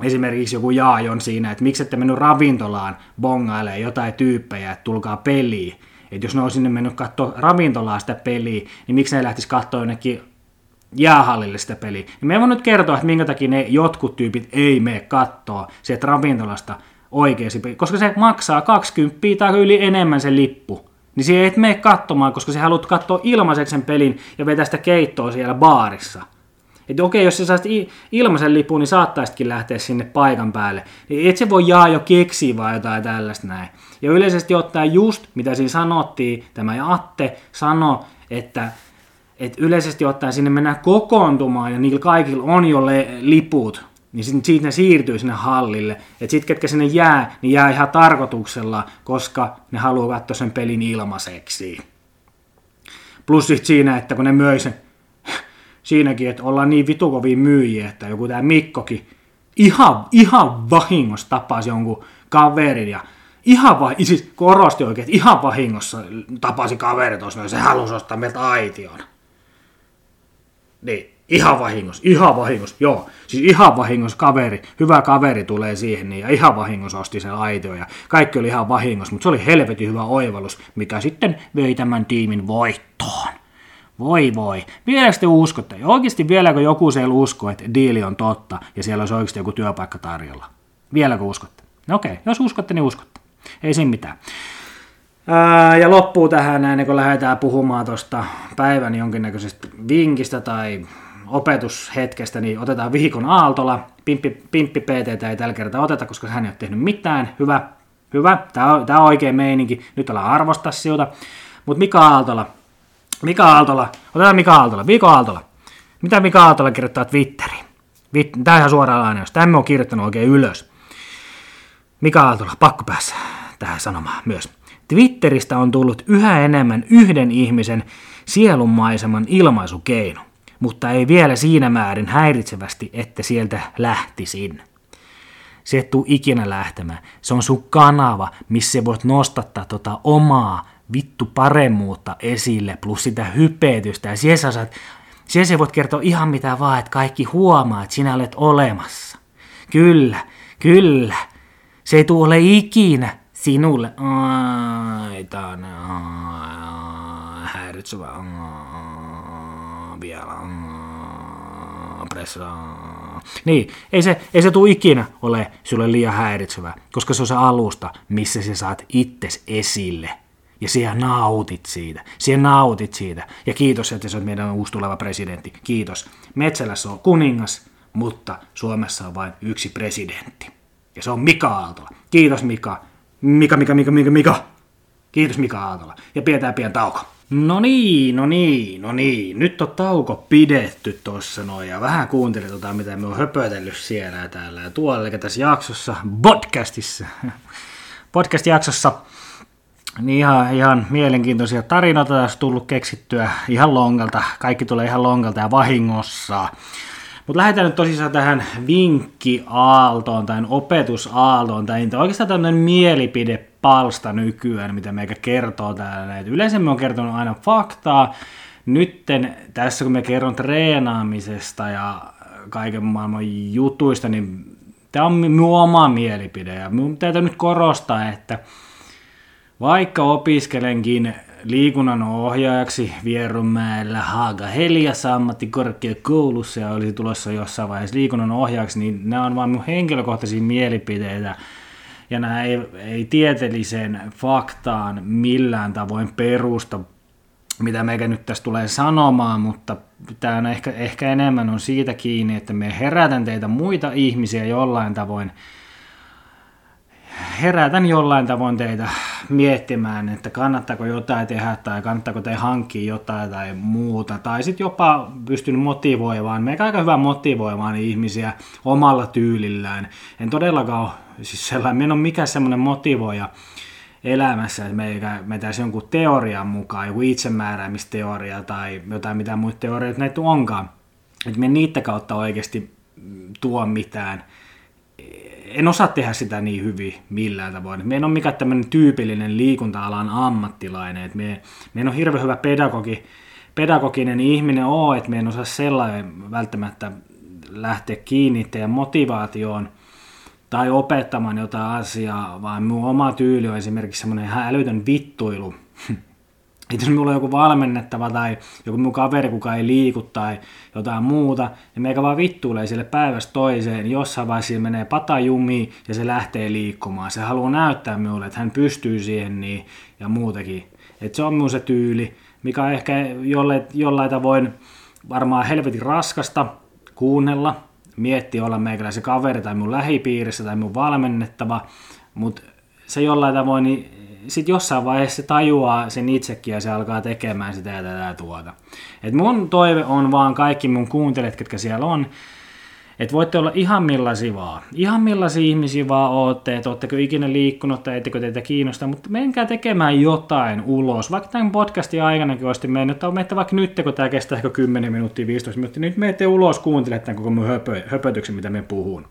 Esimerkiksi joku jaajon siinä, että miksi ette mennyt ravintolaan bongailemaan jotain tyyppejä, että tulkaa peliin. Että jos ne on sinne mennyt katsoa ravintolaan sitä peliä, niin miksi ne lähtisi katsoa jonnekin jäähallille sitä peliä. Me voin nyt kertoa, että minkä takia ne jotkut tyypit ei mene kattoa sieltä ravintolasta oikeasti, koska se maksaa 20 tai yli enemmän se lippu. Niin se et mene katsomaan, koska sä haluat katsoa ilmaiseksi sen pelin ja vetää sitä keittoa siellä baarissa. Että okei, jos sä saisit ilmaisen lipun, niin saattaisitkin lähteä sinne paikan päälle. Niin et se voi jaa jo keksiä vai jotain tällaista näin. Ja yleisesti ottaen just, mitä siinä sanottiin, tämä Atte sanoi, että että yleisesti ottaen sinne mennään kokoontumaan ja niillä kaikilla on jo le- liput, niin sitten siitä ne siirtyy sinne hallille. Että sitten ketkä sinne jää, niin jää ihan tarkoituksella, koska ne haluaa katsoa sen pelin ilmaiseksi. Plus sitten siinä, että kun ne möi sen, siinäkin, että ollaan niin vitukovia myyjiä, että joku tämä Mikkokin ihan, ihan vahingossa tapasi jonkun kaverin ja ihan va- siis korosti oikein, että ihan vahingossa tapasi kaveri tuossa, se halusi ostaa meiltä aition. Niin, ihan vahingossa, ihan vahingossa, joo. Siis ihan vahingossa kaveri, hyvä kaveri tulee siihen, niin ja ihan vahingossa osti sen aitio, ja kaikki oli ihan vahingossa, mutta se oli helvetin hyvä oivallus, mikä sitten vei tämän tiimin voittoon. Voi voi. Vieläkö te uskotte? Ja oikeasti vieläkö joku siellä uskoo, että diili on totta ja siellä olisi oikeasti joku työpaikka tarjolla? Vieläkö uskotte? No okei, jos uskotte, niin uskotte. Ei siinä mitään. Ja loppuu tähän näin, kun lähdetään puhumaan tuosta päivän jonkinnäköisestä vinkistä tai opetushetkestä, niin otetaan viikon Aaltola. Pimppi, Pimppi PT ei tällä kertaa oteta, koska hän ei ole tehnyt mitään. Hyvä, hyvä. Tämä on, tämä on oikein meininki. Nyt ollaan arvostaa siltä. Mutta Mika Aaltola. Mika Aaltola. Otetaan Mika Aaltola. Viikon Aaltola. Mitä Mika Aaltola kirjoittaa Twitteriin? Tämä ihan suoraan lainaus. Tämä on kirjoittanut oikein ylös. Mika Aaltola, pakko päässä tähän sanomaan myös. Twitteristä on tullut yhä enemmän yhden ihmisen sielunmaiseman ilmaisukeino, mutta ei vielä siinä määrin häiritsevästi, että sieltä lähtisin. Se et tuu ikinä lähtemään. Se on sun kanava, missä voit nostattaa tota omaa vittu paremmuutta esille, plus sitä hypetystä. Ja siellä sä, saat, siellä voit kertoa ihan mitä vaan, että kaikki huomaa, että sinä olet olemassa. Kyllä, kyllä. Se ei tule ole ikinä sinulle, ai, tää on häiritsevä, vielä, pressa. Niin, ei se, ei se tule ikinä ole sulle liian häiritsevä, koska se on se alusta, missä sä saat itses esille. Ja siellä nautit siitä. Siellä nautit siitä. Ja kiitos, että sä oot meidän uusi tuleva presidentti. Kiitos. Metsälässä on kuningas, mutta Suomessa on vain yksi presidentti. Ja se on Mika Aaltola. Kiitos Mika. Mika, Mika, Mika, Mika, Mika. Kiitos Mika Aaltola. Ja pidetään pian tauko. No niin, no niin, no niin. Nyt on tauko pidetty tossa noin ja vähän kuuntelin tota, mitä me on höpötellyt siellä ja täällä ja tuolla, eli tässä jaksossa, podcastissa, podcast-jaksossa, niin ihan, ihan mielenkiintoisia tarinoita tässä tullut keksittyä ihan longalta. Kaikki tulee ihan longalta ja vahingossa. Mutta lähdetään nyt tosissaan tähän vinkkiaaltoon tai opetusaaltoon, tai oikeastaan tämmöinen mielipidepalsta nykyään, mitä meikä kertoo täällä. Et yleensä me on kertonut aina faktaa, nytten tässä kun me kerron treenaamisesta ja kaiken maailman jutuista, niin tämä on minun oma mielipide, ja minun täytyy nyt korostaa, että Vaikka opiskelenkin liikunnan ohjaajaksi Vierumäellä Haaga Heliassa ammattikorkeakoulussa ja olisi tulossa jossain vaiheessa liikunnan ohjaajaksi, niin nämä on vain mun henkilökohtaisia mielipiteitä. Ja nämä ei, ei tieteelliseen faktaan millään tavoin perusta, mitä meikä nyt tässä tulee sanomaan, mutta tämä on ehkä, ehkä enemmän on siitä kiinni, että me herätän teitä muita ihmisiä jollain tavoin herätän jollain tavoin teitä miettimään, että kannattaako jotain tehdä tai kannattaako te hankkia jotain tai muuta. Tai sitten jopa pystyn motivoimaan, meikä aika hyvä motivoimaan ihmisiä omalla tyylillään. En todellakaan ole, siis sellainen, en ole mikään semmoinen motivoija elämässä, että meikä metäisi jonkun teorian mukaan, joku itsemääräämisteoria tai jotain mitä muita teorioita näitä onkaan. Että me niitä kautta oikeasti tuo mitään – en osaa tehdä sitä niin hyvin millään tavoin. Me en ole mikään tämmöinen tyypillinen liikunta-alan ammattilainen. Et me, me en ole hirveän hyvä pedagogi, pedagoginen ihminen ole, että me en osaa sellainen välttämättä lähteä kiinni teidän motivaatioon tai opettamaan jotain asiaa, vaan minun oma tyyli on esimerkiksi semmoinen ihan älytön vittuilu. Että jos minulla on joku valmennettava tai joku mun kaveri, kuka ei liiku tai jotain muuta, ja meikä vaan vittuilee sille päivästä toiseen, niin jossain vaiheessa menee pata jumiin ja se lähtee liikkumaan. Se haluaa näyttää minulle, että hän pystyy siihen niin ja muutakin. Että se on minun se tyyli, mikä on ehkä jollain, jollain tavoin varmaan helvetin raskasta kuunnella, miettiä olla meikäläisen kaveri tai mun lähipiirissä tai mun valmennettava, mutta se jollain tavoin niin sitten jossain vaiheessa se tajuaa sen itsekin ja se alkaa tekemään sitä ja tätä tuota. Et mun toive on vaan kaikki mun kuuntelijat, ketkä siellä on, että voitte olla ihan millaisia vaan. Ihan millaisia ihmisiä vaan ootte, että ootteko ikinä liikkunut tai ettekö teitä kiinnosta, mutta menkää tekemään jotain ulos. Vaikka tämän podcastin aikanakin olisitte mennyt, tai menette vaikka nyt, kun tämä kestää ehkä 10 minuuttia, 15 minuuttia, nyt menette ulos kuuntelette tämän koko mun höpö, höpötyksen, mitä me puhun.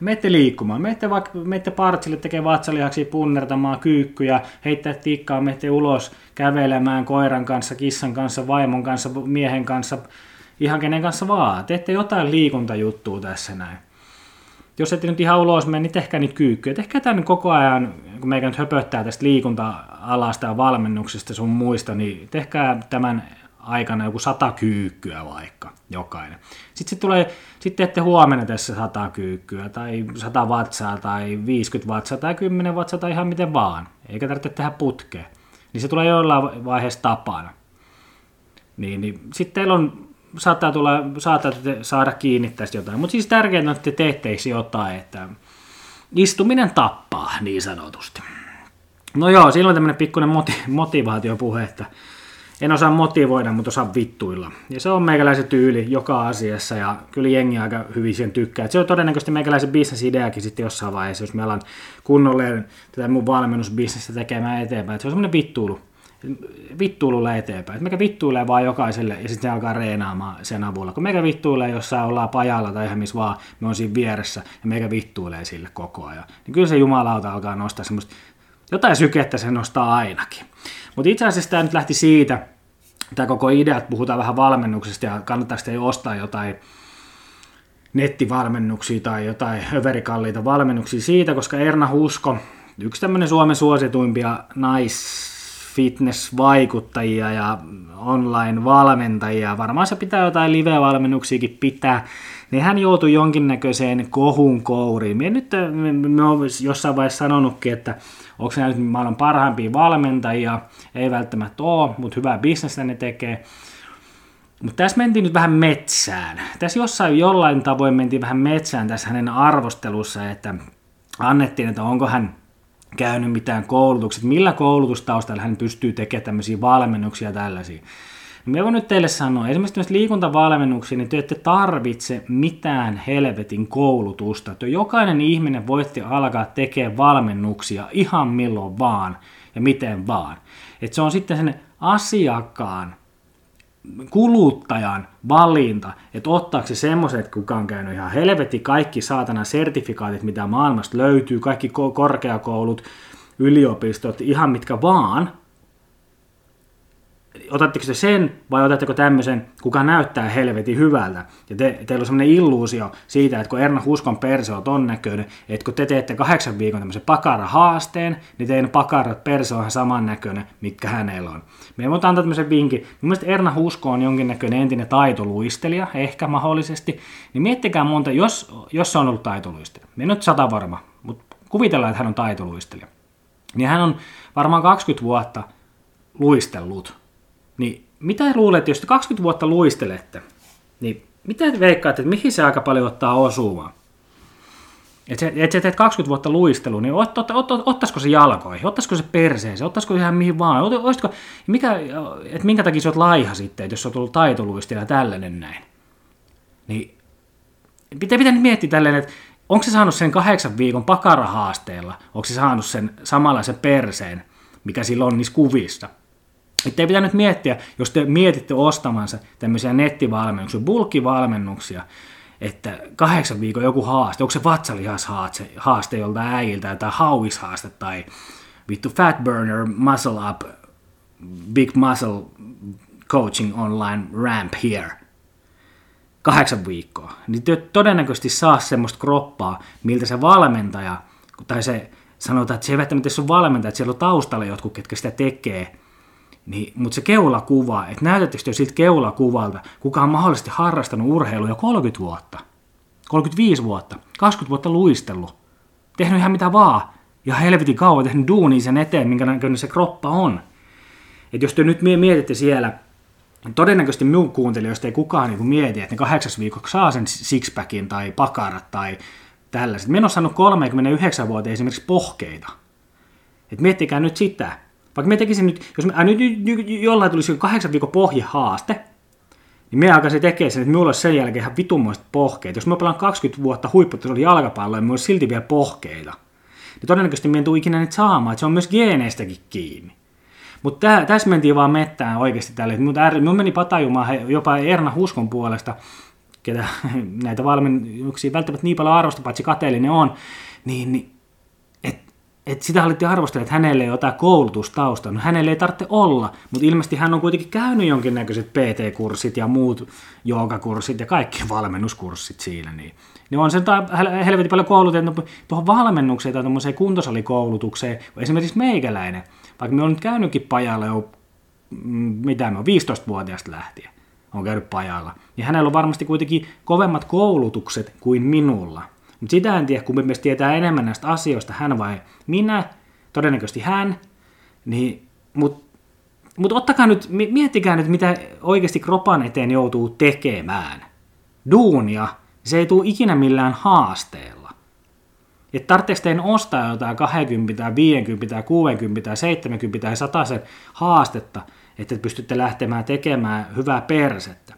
Menette liikkumaan, menette vaikka menette partsille tekee vatsalihaksi punnertamaan kyykkyjä, heittää tikkaa, menette ulos kävelemään koiran kanssa, kissan kanssa, vaimon kanssa, miehen kanssa, ihan kenen kanssa vaan. Teette jotain liikuntajuttua tässä näin. Jos ette nyt ihan ulos mene, niin tehkää niitä kyykkyjä. Tehkää tämän koko ajan, kun meikä nyt höpöttää tästä liikunta-alasta ja valmennuksesta sun muista, niin tehkää tämän aikana joku sata kyykkyä vaikka jokainen. Sitten sit tulee, sitten teette huomenna tässä sata kyykkyä tai sata vatsaa tai 50 vatsaa tai 10 vatsaa tai ihan miten vaan. Eikä tarvitse tehdä putkea. Niin se tulee jollain vaiheessa tapana. Niin, niin sitten teillä on, saattaa, tulla, saattaa saada kiinni tästä jotain. Mutta siis tärkeintä on, että te teette jotain, että istuminen tappaa niin sanotusti. No joo, on tämmöinen pikkuinen moti- motivaatiopuhe, että en osaa motivoida, mutta osaan vittuilla. Ja se on meikäläisen tyyli joka asiassa ja kyllä jengi aika hyvin sen tykkää. Et se on todennäköisesti meikäläisen bisnesideakin sitten jossain vaiheessa, jos me alan kunnolle tätä mun valmennusbisnestä tekemään eteenpäin. Et se on semmoinen vittuilu vittuilulla eteenpäin. Et meikä vittuilee vaan jokaiselle ja sitten alkaa reenaamaan sen avulla. Kun meikä vittuilee jossain ollaan pajalla tai ihan missä vaan, me on siinä vieressä ja meikä vittuilee sille koko ajan. Niin kyllä se jumalauta alkaa nostaa semmoista, jotain sykettä se nostaa ainakin. Mutta itse asiassa tämä nyt lähti siitä, tämä koko idea, että puhutaan vähän valmennuksesta ja kannattaako teidän ostaa jotain nettivalmennuksia tai jotain överikalliita valmennuksia siitä, koska Erna Husko, yksi tämmöinen Suomen suosituimpia naisfitness-vaikuttajia ja online-valmentajia, varmaan se pitää jotain live-valmennuksiakin pitää, niin hän joutui jonkinnäköiseen kohun kouriin. Minä nyt me olen jossain vaiheessa sanonutkin, että onko nämä nyt maailman parhaimpia valmentajia, ei välttämättä ole, mutta hyvää bisnestä ne tekee. Mutta tässä mentiin nyt vähän metsään. Tässä jossain jollain tavoin mentiin vähän metsään tässä hänen arvostelussa, että annettiin, että onko hän käynyt mitään koulutukset, millä koulutustaustalla hän pystyy tekemään tämmöisiä valmennuksia ja tällaisia. Me voin nyt teille sanoa, esimerkiksi liikuntavalmennuksia, niin te ette tarvitse mitään helvetin koulutusta. Että jokainen ihminen voitte alkaa tekemään valmennuksia ihan milloin vaan ja miten vaan. Että se on sitten sen asiakkaan, kuluttajan valinta, että ottaako se semmoiset, kuka on käynyt ihan helvetti kaikki saatana sertifikaatit, mitä maailmasta löytyy, kaikki korkeakoulut, yliopistot, ihan mitkä vaan, otatteko te sen vai otatteko tämmöisen, kuka näyttää helvetin hyvältä. Ja te, teillä on semmoinen illuusio siitä, että kun Erna Huskon perse on ton näköinen, että kun te teette kahdeksan viikon tämmöisen pakara-haasteen, niin teidän pakarat perse on ihan samannäköinen, mikä hänellä on. Me voin antaa tämmöisen vinkin. Mielestäni Erna Husko on jonkinnäköinen entinen taitoluistelija, ehkä mahdollisesti. Niin miettikää monta, jos, jos se on ollut taitoluistelija. Me nyt sata varma, mutta kuvitellaan, että hän on taitoluistelija. Niin hän on varmaan 20 vuotta luistellut. Niin mitä luulet, jos te 20 vuotta luistelette, niin mitä te veikkaatte, että mihin se aika paljon ottaa osumaan? Että et sä teet 20 vuotta luistelu, niin ot, ot, ot, ot, ottaisiko se jalkoihin, ottaisiko se perseeseen, ottaisiko ihan mihin vaan, ot, mikä, että minkä takia sä oot laiha sitten, jos sä oot ollut taitoluistelija ja tällainen näin. Niin pitää, pitää nyt miettiä tällainen, että onko se saanut sen kahdeksan viikon pakarahaasteella, onko se saanut sen samanlaisen perseen, mikä sillä on niissä kuvissa. Että ei pitänyt miettiä, jos te mietitte ostamansa tämmöisiä nettivalmennuksia, bulkkivalmennuksia, että kahdeksan viikon joku haaste, onko se vatsalihashaaste haaste joltain äijiltä tai hauishaaste tai vittu fat burner, muscle up, big muscle coaching online ramp here. Kahdeksan viikkoa. Niin te todennäköisesti saa semmoista kroppaa, miltä se valmentaja, tai se sanotaan, että se ei välttämättä ole valmentaja, että siellä on taustalla jotkut, ketkä sitä tekee, niin, mutta se keulakuva, että näytättekö siltä keulakuvalta, kuka on mahdollisesti harrastanut urheilua jo 30 vuotta, 35 vuotta, 20 vuotta luistellut, tehnyt ihan mitä vaan, ja helvetin kauan tehnyt duunia sen eteen, minkä näköinen se kroppa on. Et jos te nyt mietitte siellä, todennäköisesti minun kuuntelijoista ei kukaan niin mieti, että ne kahdeksas viikoksi saa sen sixpackin tai pakarat tai tällaiset. Minä en ole saanut 39 vuotta esimerkiksi pohkeita. Et miettikää nyt sitä. Vaikka me tekisin nyt, jos me, äh, nyt, nyt, jollain tulisi kahdeksan viikon pohjehaaste, niin me alkaisin tekemään sen, että minulla olisi sen jälkeen ihan vitummoiset pohkeet. Jos me pelaan 20 vuotta huipputasolla jalkapalloa, niin olisi silti vielä pohkeita. Niin todennäköisesti me en tule ikinä niitä saamaan, että se on myös geeneistäkin kiinni. Mutta tässä mentiin vaan mettään oikeasti tälle. Mutta minun meni patajumaan jopa Erna Huskon puolesta, ketä näitä valmennuksia välttämättä niin paljon arvosta, paitsi kateellinen on, niin, niin että sitä alettiin arvostella, että hänelle ei ota koulutustausta. No hänelle ei tarvitse olla, mutta ilmeisesti hän on kuitenkin käynyt jonkinnäköiset PT-kurssit ja muut joogakurssit ja kaikki valmennuskurssit siinä. Niin, niin on se helvetin paljon koulutettu tuohon valmennukseen tai tuommoiseen kuntosalikoulutukseen, esimerkiksi meikäläinen, vaikka me on nyt käynytkin pajalla jo, mm, mitä me on, 15-vuotiaasta lähtien on käynyt pajalla, niin hänellä on varmasti kuitenkin kovemmat koulutukset kuin minulla. Mutta sitä en tiedä, kun me tietää enemmän näistä asioista, hän vai minä, todennäköisesti hän, niin, mutta mut ottakaa nyt, miettikää nyt, mitä oikeasti kropan eteen joutuu tekemään. Duunia, se ei tule ikinä millään haasteella. Että tarvitseeko teidän ostaa jotain 20 tai 50 tai 60 tai 70 tai 100 sen haastetta, että pystytte lähtemään tekemään hyvää persettä.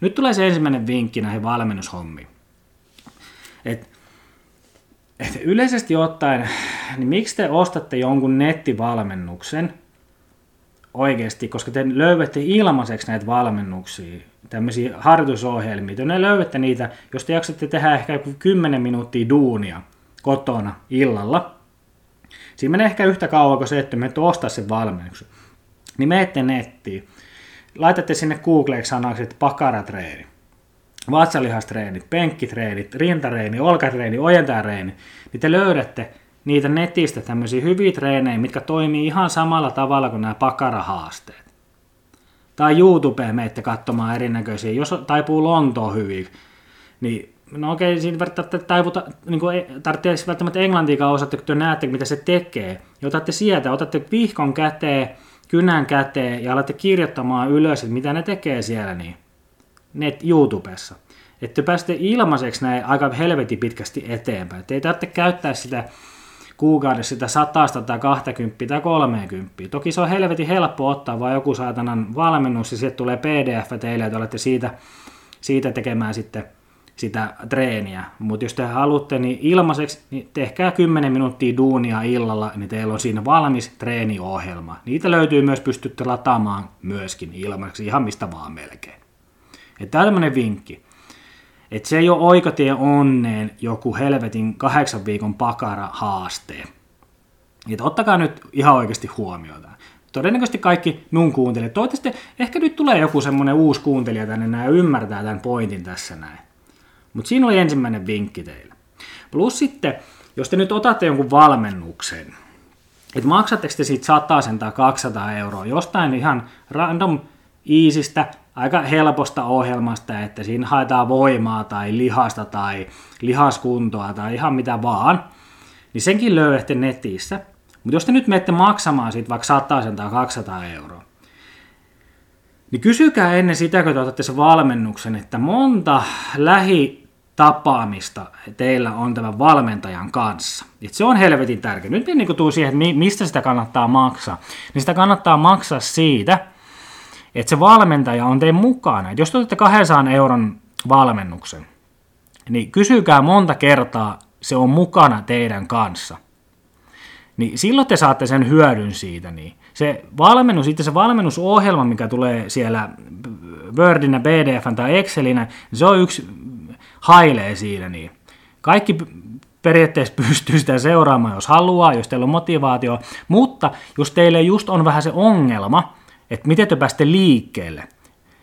Nyt tulee se ensimmäinen vinkki näihin valmennushommiin. Et että yleisesti ottaen, niin miksi te ostatte jonkun nettivalmennuksen oikeasti, koska te löydätte ilmaiseksi näitä valmennuksia, tämmöisiä harjoitusohjelmia, te ne löydätte niitä, jos te jaksatte tehdä ehkä joku 10 minuuttia duunia kotona illalla, siinä menee ehkä yhtä kauan kuin se, että me ostaa sen valmennuksen. Niin menette nettiin, laitatte sinne Googleeksi sanaksi, että pakaratreeni vatsalihastreenit, penkkitreenit, rintareeni, olkatreeni, ojentajareeni, niin te löydätte niitä netistä tämmöisiä hyviä treenejä, mitkä toimii ihan samalla tavalla kuin nämä pakarahaasteet. Tai YouTubeen menette katsomaan erinäköisiä, jos taipuu Lontoon hyvin, niin no okei, siinä välttämättä taivuta, niin kuin, tarvitsee välttämättä englantiikaan osata, kun te näette, mitä se tekee. Ja otatte sieltä, otatte vihkon käteen, kynän käteen ja alatte kirjoittamaan ylös, että mitä ne tekee siellä, niin net YouTubessa. Että pääsette ilmaiseksi näin aika helvetin pitkästi eteenpäin. Et ei tarvitse käyttää sitä kuukaudessa sitä satasta tai 20 tai 30. Toki se on helvetin helppo ottaa vaan joku saatanan valmennus ja sieltä tulee pdf teille, että olette siitä, siitä tekemään sitten sitä treeniä. Mutta jos te haluatte niin ilmaiseksi, niin tehkää 10 minuuttia duunia illalla, niin teillä on siinä valmis treeniohjelma. Niitä löytyy myös, pystytte lataamaan myöskin ilmaiseksi, ihan mistä vaan melkein. On tämmöinen vinkki. Että se ei ole oikotie onneen joku helvetin kahdeksan viikon pakara haasteen. Että ottakaa nyt ihan oikeasti huomioon. Todennäköisesti kaikki mun kuuntelijat. Toivottavasti ehkä nyt tulee joku semmoinen uusi kuuntelija tänne näin ja ymmärtää tämän pointin tässä näin. Mutta siinä oli ensimmäinen vinkki teille. Plus sitten, jos te nyt otatte jonkun valmennuksen, että maksatteko te siitä 100 tai 200 euroa jostain ihan random iisistä, aika helposta ohjelmasta, että siinä haetaan voimaa tai lihasta tai lihaskuntoa tai ihan mitä vaan, niin senkin löydätte netissä. Mutta jos te nyt menette maksamaan siitä vaikka 100 tai 200 euroa, niin kysykää ennen sitä, kun te otatte sen valmennuksen, että monta lähitapaamista teillä on tämän valmentajan kanssa. Et se on helvetin tärkeä. Nyt niin tuu siihen, että mistä sitä kannattaa maksaa. Niin sitä kannattaa maksaa siitä, että se valmentaja on teidän mukana. Et jos te otatte 200 euron valmennuksen, niin kysykää monta kertaa se on mukana teidän kanssa. Niin silloin te saatte sen hyödyn siitä. Niin. Se valmennus, itse se valmennusohjelma, mikä tulee siellä Wordinä, PDF tai Excelinä, se on yksi hailee siinä. Niin. Kaikki periaatteessa pystyy sitä seuraamaan, jos haluaa, jos teillä on motivaatio, mutta jos teille just on vähän se ongelma, että miten te pääsette liikkeelle,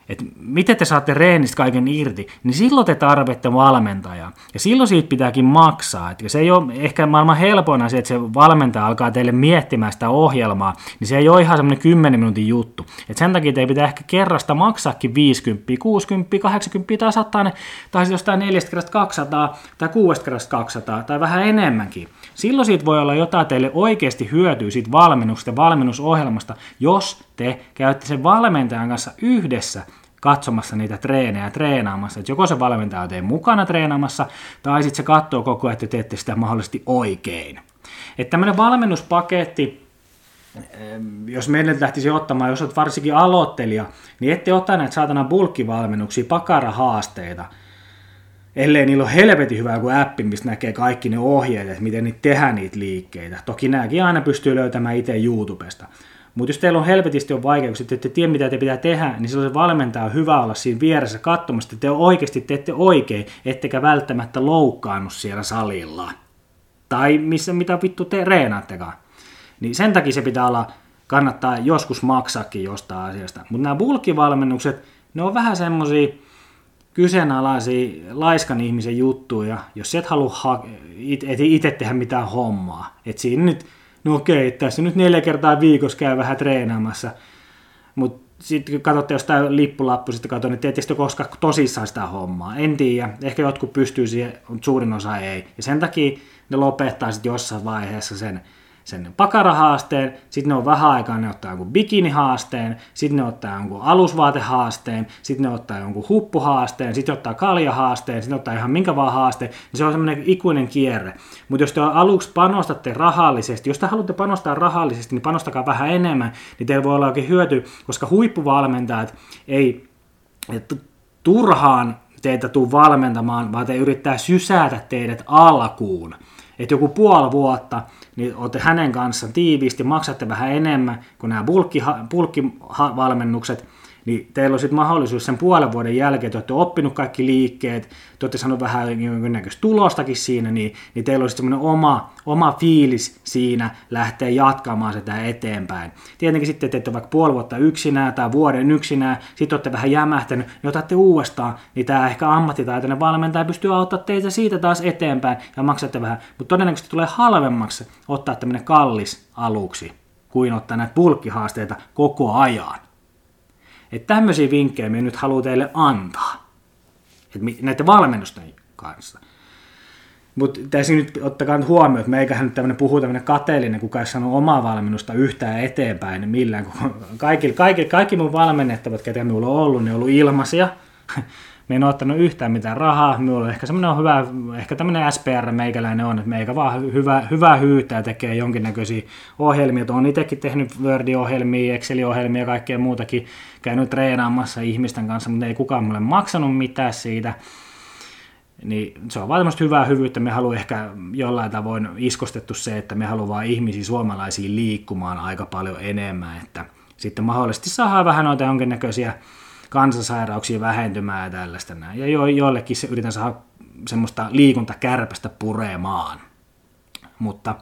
että miten te saatte reenistä kaiken irti, niin silloin te tarvitsette valmentajaa. Ja silloin siitä pitääkin maksaa. Et se ei ole ehkä maailman helpoin asia, että se valmentaja alkaa teille miettimään sitä ohjelmaa, niin se ei ole ihan semmoinen 10 minuutin juttu. Et sen takia teidän pitää ehkä kerrasta maksaakin 50, 60, 80 tai 100, tai jostain 4 kerrasta 200 tai 6 kerrasta 200 tai vähän enemmänkin. Silloin siitä voi olla jotain teille oikeasti hyötyä siitä valmennuksesta ja valmennusohjelmasta, jos te käytte sen valmentajan kanssa yhdessä katsomassa niitä treenejä treenaamassa. Että joko se valmentaja on teidän mukana treenaamassa, tai sitten se katsoo koko ajan, että te teette sitä mahdollisesti oikein. Että tämmöinen valmennuspaketti, jos meille lähtisi ottamaan, jos olet varsinkin aloittelija, niin ette ottaa näitä saatana bulkkivalmennuksia, pakarahaasteita, ellei niillä ole helvetin hyvä joku appi, mistä näkee kaikki ne ohjeet, että miten niitä tehdään niitä liikkeitä. Toki nämäkin aina pystyy löytämään itse YouTubesta. Mutta jos teillä on helvetisti on vaikeuksia, että ette tiedä mitä te pitää tehdä, niin silloin se valmentaja on hyvä olla siinä vieressä katsomassa, että te oikeasti teette oikein, ettekä välttämättä loukkaannut siellä salilla. Tai missä, mitä vittu te reenaattekaan. Niin sen takia se pitää olla, kannattaa joskus maksaakin jostain asiasta. Mutta nämä bulkkivalmennukset, ne on vähän semmosia kyseenalaisia laiskan ihmisen juttuja, jos et halua ha- itse tehdä mitään hommaa. Et siinä nyt no okei, tässä nyt neljä kertaa viikossa käy vähän treenaamassa, mutta sitten kun katsotte jostain lippulappu, sitten katsoin, että tietysti koska tosissaan sitä hommaa. En tiedä, ehkä jotkut pystyy siihen, mutta suurin osa ei. Ja sen takia ne lopettaa sitten jossain vaiheessa sen sen pakarahaasteen, sitten ne on vähän aikaa, ne ottaa jonkun bikinihaasteen, sitten ne ottaa jonkun alusvaatehaasteen, sitten ne ottaa jonkun huppuhaasteen, sitten ottaa kaljahaasteen, sitten ottaa ihan minkä vaan haasteen, niin se on semmoinen ikuinen kierre. Mutta jos te aluksi panostatte rahallisesti, jos te haluatte panostaa rahallisesti, niin panostakaa vähän enemmän, niin teillä voi olla oikein hyöty, koska huippuvalmentajat ei että turhaan teitä tuu valmentamaan, vaan te yrittää sysätä teidät alkuun. Että joku puoli vuotta niin olette hänen kanssaan tiiviisti, maksatte vähän enemmän kuin nämä bulkkivalmennukset, niin teillä on sitten mahdollisuus sen puolen vuoden jälkeen, että olette oppinut kaikki liikkeet, te olette saanut vähän jonkinnäköistä tulostakin siinä, niin, niin teillä on sitten semmoinen oma, oma fiilis siinä lähteä jatkamaan sitä eteenpäin. Tietenkin sitten teette vaikka puoli vuotta yksinään tai vuoden yksinään, sitten olette vähän jämähtänyt, niin otatte uudestaan, niin tämä ehkä ammattitaitoinen valmentaja pystyy auttamaan teitä siitä taas eteenpäin ja maksatte vähän, mutta todennäköisesti tulee halvemmaksi ottaa tämmöinen kallis aluksi kuin ottaa näitä bulkkihaasteita koko ajan. Että tämmöisiä vinkkejä me nyt haluan teille antaa. Että näiden valmennusten kanssa. Mutta tässä nyt ottakaa nyt huomioon, että meikähän nyt tämmöinen puhuu tämmöinen kateellinen, kuka ei sanonut omaa valmennusta yhtään eteenpäin millään. Kaikki, kaikki, kaikki mun valmennettavat, ketä minulla on ollut, ne on ollut ilmaisia. Me en ole ottanut yhtään mitään rahaa, minulla on ehkä semmoinen hyvä, ehkä tämmöinen SPR meikäläinen on, että meikä vaan hyvä, hyvä hyytää tekee jonkinnäköisiä ohjelmia. Olen itsekin tehnyt Word-ohjelmia, Excel-ohjelmia ja kaikkea muutakin, käynyt treenaamassa ihmisten kanssa, mutta ei kukaan mulle maksanut mitään siitä. Niin se on vaan hyvää hyvyyttä. Me haluamme ehkä jollain tavoin iskostettu se, että me haluamme ihmisiä suomalaisia liikkumaan aika paljon enemmän, että sitten mahdollisesti saadaan vähän noita jonkinnäköisiä kansansairauksia vähentymään ja tällaista näin. Ja jo, joillekin se yritän saada semmoista liikuntakärpästä puremaan. Mutta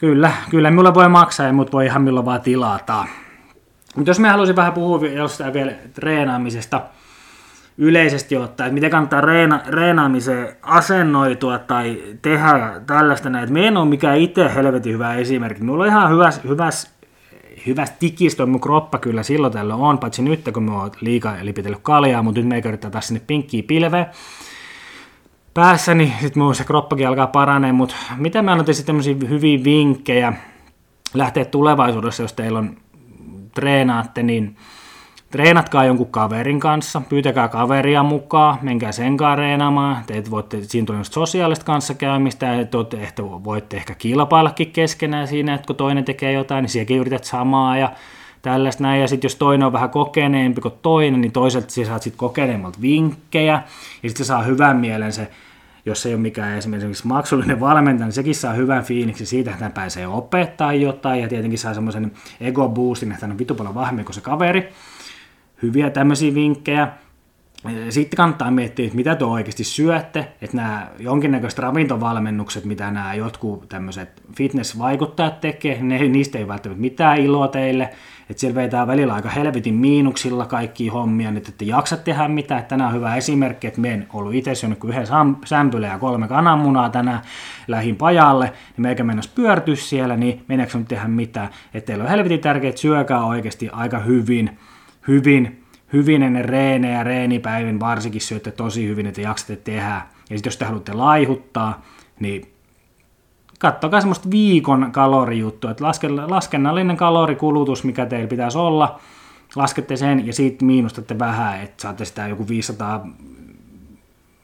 Kyllä, kyllä minulla voi maksaa ja mut voi ihan milloin vaan tilata. Mutta jos me haluaisin vähän puhua jostain vielä treenaamisesta yleisesti ottaen, että miten kannattaa reena, reenaamiseen asennoitua tai tehdä tällaista näin. Me en ole mikään itse helvetin hyvä esimerkki. Mulla on ihan hyväs, hyväs, hyväs tikistö mun kroppa kyllä silloin tällöin on, paitsi nyt kun me oon liikaa lipitellyt kaljaa, mutta nyt me yritetään taas sinne pinkkiä pilveen päässä, niin sitten mun se kroppakin alkaa paranee, mutta mitä mä annan sitten tämmöisiä hyviä vinkkejä lähteä tulevaisuudessa, jos teillä on treenaatte, niin treenatkaa jonkun kaverin kanssa, pyytäkää kaveria mukaan, menkää sen kanssa reenaamaan, te voitte, siinä tulee sosiaalista kanssakäymistä, ja te ehkä, voitte ehkä kilpaillakin keskenään siinä, että kun toinen tekee jotain, niin sielläkin yrität samaa, ja tällaista näin, ja sitten jos toinen on vähän kokeneempi kuin toinen, niin toiselta sä saat sitten kokeneemmalta vinkkejä, ja sitten saa hyvän mielen se, jos ei ole mikään esimerkiksi maksullinen valmentaja, niin sekin saa hyvän fiiliksen siitä, että hän pääsee opettaa jotain, ja tietenkin saa semmoisen ego boostin, että hän on vitu paljon vahvempi kuin se kaveri. Hyviä tämmöisiä vinkkejä. Sitten kannattaa miettiä, että mitä te oikeasti syötte, että nämä jonkinnäköiset ravintovalmennukset, mitä nämä jotkut tämmöiset fitness-vaikuttajat tekee, ne, niistä ei välttämättä mitään iloa teille, että siellä vetää välillä aika helvetin miinuksilla kaikki hommia, nyt että jaksa tehdä mitään. Tänään on hyvä esimerkki, että me en ollut itse syönyt yhden sämpylä ja kolme kananmunaa tänään lähin pajalle, niin meikä mennä pyörtyä siellä, niin meneekö nyt tehdä mitään. Että teillä on helvetin tärkeää, että syökää oikeasti aika hyvin, hyvin, hyvin ennen reenejä reenipäivin varsinkin syötte tosi hyvin, että jaksatte tehdä. Ja sitten jos te haluatte laihuttaa, niin kattokaa semmoista viikon kalorijuttua, että laskennallinen kalorikulutus, mikä teillä pitäisi olla, laskette sen ja siitä miinustatte vähän, että saatte sitä joku 500,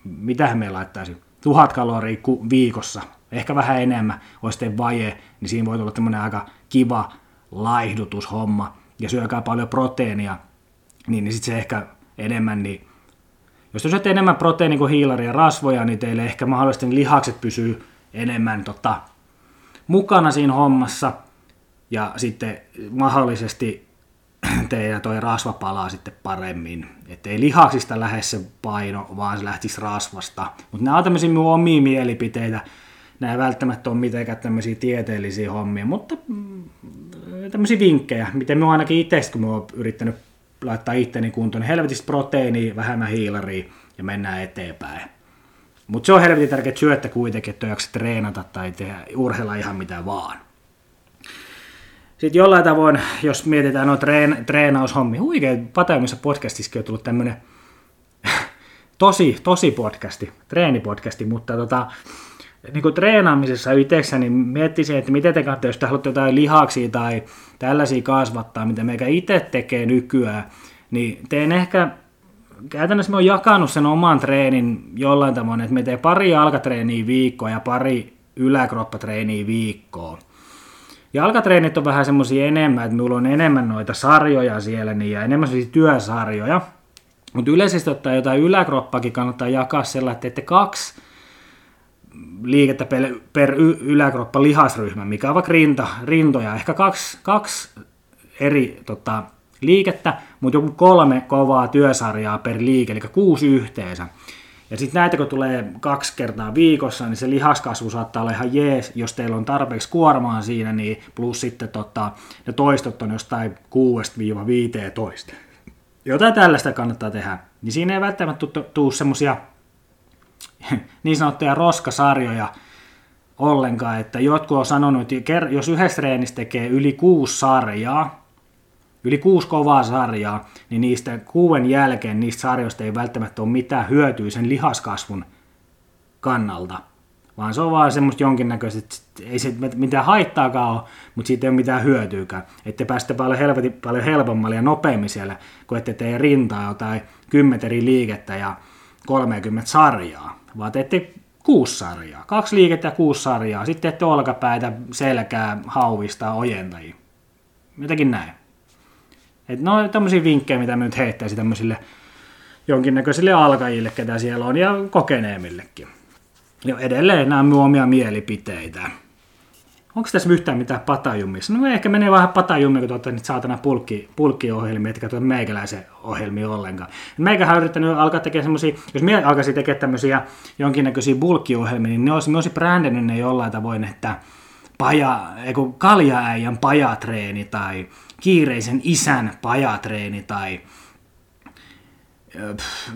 mitähän me laittaisi, tuhat kaloria viikossa, ehkä vähän enemmän, olisi teidän vaje, niin siinä voi tulla tämmöinen aika kiva laihdutushomma, ja syökää paljon proteiinia, niin, niin sitten se ehkä enemmän, niin jos te syötte enemmän proteiinia kuin hiilaria ja rasvoja, niin teille ehkä mahdollisesti lihakset pysyy enemmän tota, mukana siinä hommassa ja sitten mahdollisesti teidän toi rasva palaa sitten paremmin. Että ei lihaksista lähde se paino, vaan se lähtisi rasvasta. Mutta nämä on tämmöisiä minun omia mielipiteitä. Nämä ei välttämättä ole mitenkään tämmöisiä tieteellisiä hommia, mutta mm, tämmöisiä vinkkejä, miten minä ainakin itse, kun minä olen yrittänyt laittaa itteni kuntoon, niin helvetistä proteiiniä, vähemmän hiilaria ja mennään eteenpäin. Mutta se on helvetin tärkeää syöttä kuitenkin, että jaksa treenata tai tehdä urheilla ihan mitä vaan. Sitten jollain tavoin, jos mietitään noita treen, treenaushommia, huikea Pataamissa podcastissakin on tullut tämmöinen tosi, tosi podcasti, treenipodcasti, mutta tota, niin kuin treenaamisessa itseksä, niin miettisin, että miten te katsotte, jos te haluatte jotain lihaksia tai tällaisia kasvattaa, mitä meikä itse tekee nykyään, niin teen ehkä käytännössä mä oon jakanut sen oman treenin jollain tavoin, että me teen pari jalkatreeniä viikkoa ja pari yläkroppatreeniä viikkoa. Jalkatreenit on vähän semmoisia enemmän, että minulla on enemmän noita sarjoja siellä niin, ja enemmän semmoisia työsarjoja. Mutta yleisesti ottaen jotain yläkroppakin kannattaa jakaa sellainen, että teette kaksi liikettä per, per yläkroppa lihasryhmä, mikä on vaikka rinta, rintoja, ehkä kaksi, kaksi eri tota, liikettä, mutta joku kolme kovaa työsarjaa per liike, eli kuusi yhteensä. Ja sitten näitä kun tulee kaksi kertaa viikossa, niin se lihaskasvu saattaa olla ihan jees, jos teillä on tarpeeksi kuormaa siinä, niin plus sitten tota, ne toistot on jostain 6-15. Jotain tällaista kannattaa tehdä. Niin siinä ei välttämättä tule semmoisia niin sanottuja roskasarjoja ollenkaan, että jotkut on sanonut, että jos yhdessä treenissä tekee yli kuusi sarjaa, yli kuusi kovaa sarjaa, niin niistä kuuden jälkeen niistä sarjoista ei välttämättä ole mitään hyötyä sen lihaskasvun kannalta. Vaan se on vaan semmoista jonkinnäköistä, ei se mitään haittaakaan ole, mutta siitä ei ole mitään hyötyäkään. Että pääsette paljon, helvetin, paljon helpommalla ja nopeammin siellä, kun ette tee rintaa jotain 10 eri liikettä ja 30 sarjaa, vaan teette kuusi sarjaa. Kaksi liikettä ja kuusi sarjaa. Sitten teette olkapäitä, selkää, hauvista, ojentajia. Jotenkin näin. Et no tämmöisiä vinkkejä, mitä mä nyt heittäisin tämmöisille jonkinnäköisille alkajille, ketä siellä on, ja kokeneemmillekin. Ja edelleen nämä on omia mielipiteitä. Onko tässä yhtään mitään patajumissa? No ehkä menee vähän patajumia, kun tuota niitä saatana pulkki, pulkkiohjelmia, etkä tuota meikäläisen ohjelmia ollenkaan. Meikähän on yrittänyt alkaa tekemään semmoisia, jos minä alkaisin tekemään tämmöisiä jonkinnäköisiä bulkkiohjelmia, niin ne olisi, olisi brändännyt ne jollain tavoin, että paja, eiku, kaljaäijän pajatreeni tai kiireisen isän pajatreeni tai pff,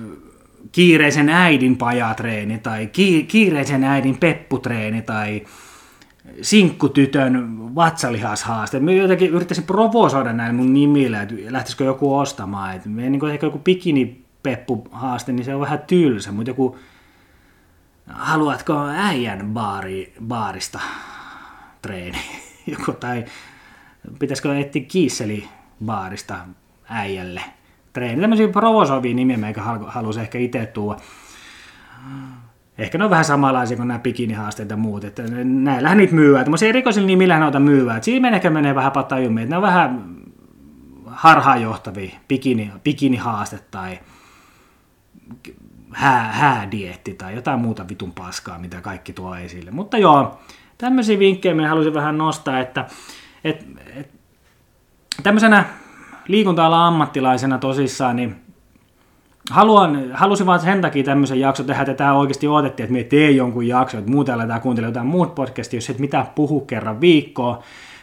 kiireisen äidin pajatreeni tai ki, kiireisen äidin pepputreeni tai sinkkutytön vatsalihashaaste. Mä jotenkin yrittäisin provosoida näin mun nimillä, että lähtisikö joku ostamaan. Että me, niin ehkä joku bikini peppuhaaste, niin se on vähän tylsä, mutta joku haluatko äijän baari, baarista treeni? Joku, tai pitäisikö etsiä kiisseli baarista äijälle treeni? Tämmöisiä provosoivia nimiä meikä halusi ehkä itse tuoda. Ehkä ne on vähän samanlaisia kuin nämä bikinihaasteet ja muut, että näillähän niitä myyvää. Tämmöisiä rikosilla nimillähän noita myyvää. Siinä ehkä menee vähän patajummiin, että ne on vähän harhaanjohtavia, bikini, bikinihaaste tai hää, häädietti tai jotain muuta vitun paskaa, mitä kaikki tuo esille. Mutta joo, tämmöisiä vinkkejä minä halusin vähän nostaa, että et, et, tämmöisenä liikunta ammattilaisena tosissaan, niin haluan, halusin vaan sen takia tämmöisen jakson tehdä, että tämä oikeasti odotettiin, että me tee jonkun jakson, että muuten aletaan kuuntelemaan jotain muut podcastia, jos et mitään puhu kerran viikkoon,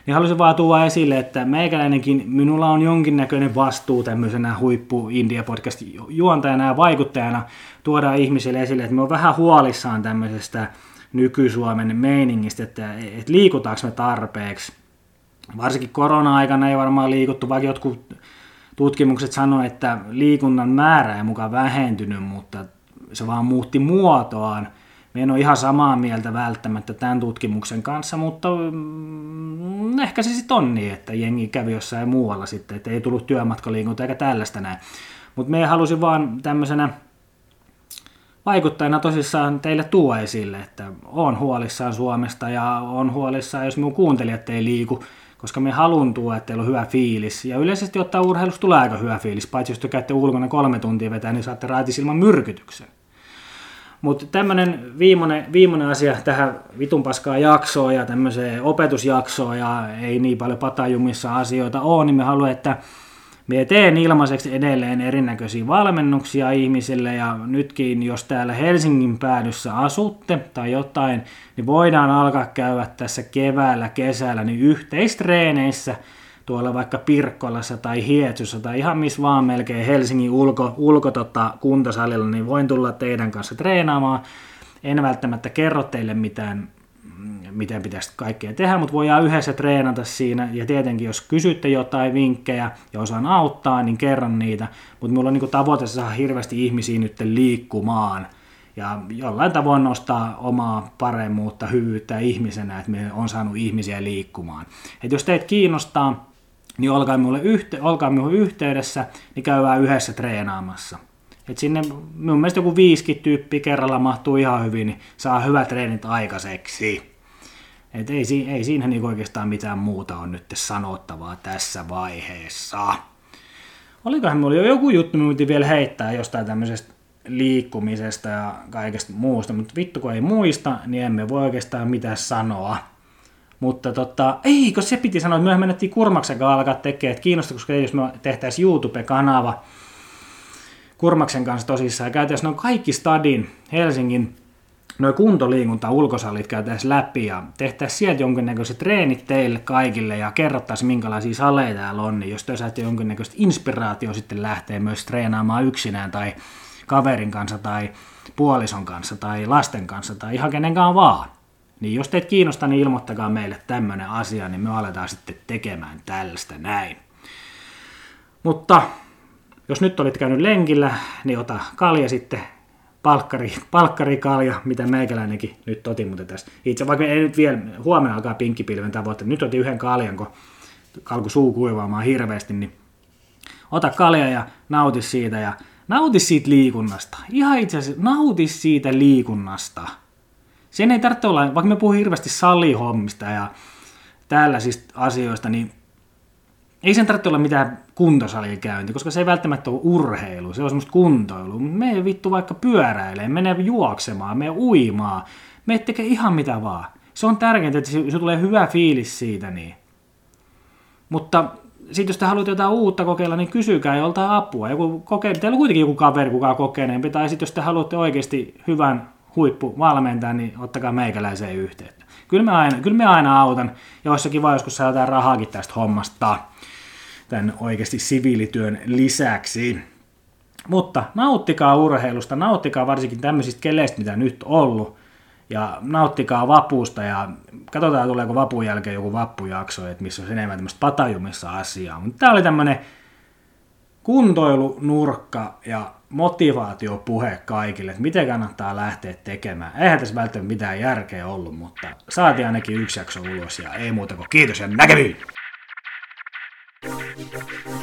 niin halusin vaan tuoda esille, että meikäläinenkin, minulla on jonkinnäköinen vastuu tämmöisenä huippu India podcast juontajana ja vaikuttajana tuoda ihmisille esille, että me on vähän huolissaan tämmöisestä nyky-Suomen meiningistä, että, että liikutaanko me tarpeeksi. Varsinkin korona-aikana ei varmaan liikuttu, vaikka jotkut tutkimukset sanoivat, että liikunnan määrä ei mukaan vähentynyt, mutta se vaan muutti muotoaan. Me en ole ihan samaa mieltä välttämättä tämän tutkimuksen kanssa, mutta mm, ehkä se sitten on niin, että jengi kävi jossain muualla sitten, että ei tullut työmatkaliikunta eikä tällaista näin. Mutta me halusin vaan tämmöisenä vaikuttajana tosissaan teille tuo esille, että on huolissaan Suomesta ja on huolissaan, jos minun kuuntelijat ei liiku, koska me haluan tuoda, että teillä on hyvä fiilis. Ja yleisesti ottaa urheilusta tulee aika hyvä fiilis, paitsi jos te käytte ulkona kolme tuntia vetää, niin saatte raatisilman myrkytyksen. Mutta tämmöinen viimeinen, viimeinen asia tähän vitun paskaa jaksoon ja tämmöiseen opetusjaksoon ja ei niin paljon patajumissa asioita ole, niin me haluamme, että me teen ilmaiseksi edelleen erinäköisiä valmennuksia ihmisille ja nytkin, jos täällä Helsingin päädyssä asutte tai jotain, niin voidaan alkaa käydä tässä keväällä, kesällä niin yhteistreeneissä tuolla vaikka Pirkkolassa tai Hietsussa tai ihan missä vaan melkein Helsingin ulko, ulko tota, kuntosalilla, niin voin tulla teidän kanssa treenaamaan. En välttämättä kerro teille mitään miten pitäisi kaikkea tehdä, mutta voidaan yhdessä treenata siinä, ja tietenkin jos kysytte jotain vinkkejä ja osaan auttaa, niin kerron niitä, mutta mulla on niin tavoite saada hirveästi ihmisiä nyt liikkumaan, ja jollain tavoin nostaa omaa paremmuutta, hyvyyttä ihmisenä, että me on saanut ihmisiä liikkumaan. Et jos teitä kiinnostaa, niin olkaa minulle, yhte, olkaa minulle yhteydessä, niin käydään yhdessä treenaamassa. Et sinne mun mielestä joku viisikin tyyppi kerralla mahtuu ihan hyvin, niin saa hyvät treenit aikaiseksi. Et ei, ei siinä niin oikeastaan mitään muuta on nyt sanottavaa tässä vaiheessa. Olikohan mulla jo joku juttu, mitä vielä heittää jostain tämmöisestä liikkumisesta ja kaikesta muusta, mutta vittu kun ei muista, niin emme voi oikeastaan mitään sanoa. Mutta tota, ei, se piti sanoa, että myöhemmin menettiin Kurmaksen kanssa alkaa tekemään, että kiinnostaa, koska jos me tehtäisiin YouTube-kanava Kurmaksen kanssa tosissaan ja käytäisiin noin kaikki stadin Helsingin noin kuntoliikunta ulkosalit käytäisiin läpi ja tehtäisiin sieltä jonkinnäköiset treenit teille kaikille ja kerrottaisiin minkälaisia saleja täällä on, niin jos te saatte jonkinnäköistä inspiraatio sitten lähtee myös treenaamaan yksinään tai kaverin kanssa tai puolison kanssa tai lasten kanssa tai ihan kenenkaan vaan. Niin jos teitä kiinnostaa, niin ilmoittakaa meille tämmöinen asia, niin me aletaan sitten tekemään tällaista näin. Mutta jos nyt olit käynyt lenkillä, niin ota kalja sitten palkkari, palkkarikalja, mitä meikäläinenkin nyt otin mutta tässä. Itse vaikka ei nyt vielä, huomenna alkaa pinkkipilven tavoite, nyt otin yhden kaljan, kun alkoi suu kuivaamaan hirveästi, niin ota kalja ja nauti siitä ja nauti siitä liikunnasta. Ihan itse asiassa nauti siitä liikunnasta. Sen ei tarvitse olla, vaikka me puhun hirveästi salihommista ja tällaisista asioista, niin ei sen tarvitse olla mitään kuntosalien käynti, koska se ei välttämättä ole urheilu, se on semmoista. Me vittu vaikka pyöräilee, menee juoksemaan, me uimaan, me tekee ihan mitä vaan. Se on tärkeintä, että se, se tulee hyvä fiilis siitä. Niin. Mutta sitten jos te haluatte jotain uutta kokeilla, niin kysykää joltain apua. Joku koke... Teillä on kuitenkin joku kaveri, kuka on kokeneempi, tai sitten jos te haluatte oikeasti hyvän huippuvalmentaja, niin ottakaa meikäläiseen yhteyttä. Kyllä mä aina, kyllä mä aina autan, ja olisi kiva joskus saada rahaakin tästä hommasta tämän oikeasti siviilityön lisäksi. Mutta nauttikaa urheilusta, nauttikaa varsinkin tämmöisistä keleistä, mitä nyt on ollut, ja nauttikaa vapuusta ja katsotaan tuleeko vapun jälkeen joku vappujakso, että missä on enemmän tämmöistä patajumissa asiaa. Mutta tämä oli tämmöinen kuntoilunurkka ja motivaatiopuhe kaikille, että miten kannattaa lähteä tekemään. Eihän tässä välttämättä mitään järkeä ollut, mutta saatiin ainakin yksi jakso ulos ja ei muuta kuin kiitos ja näkemiin! Thank you.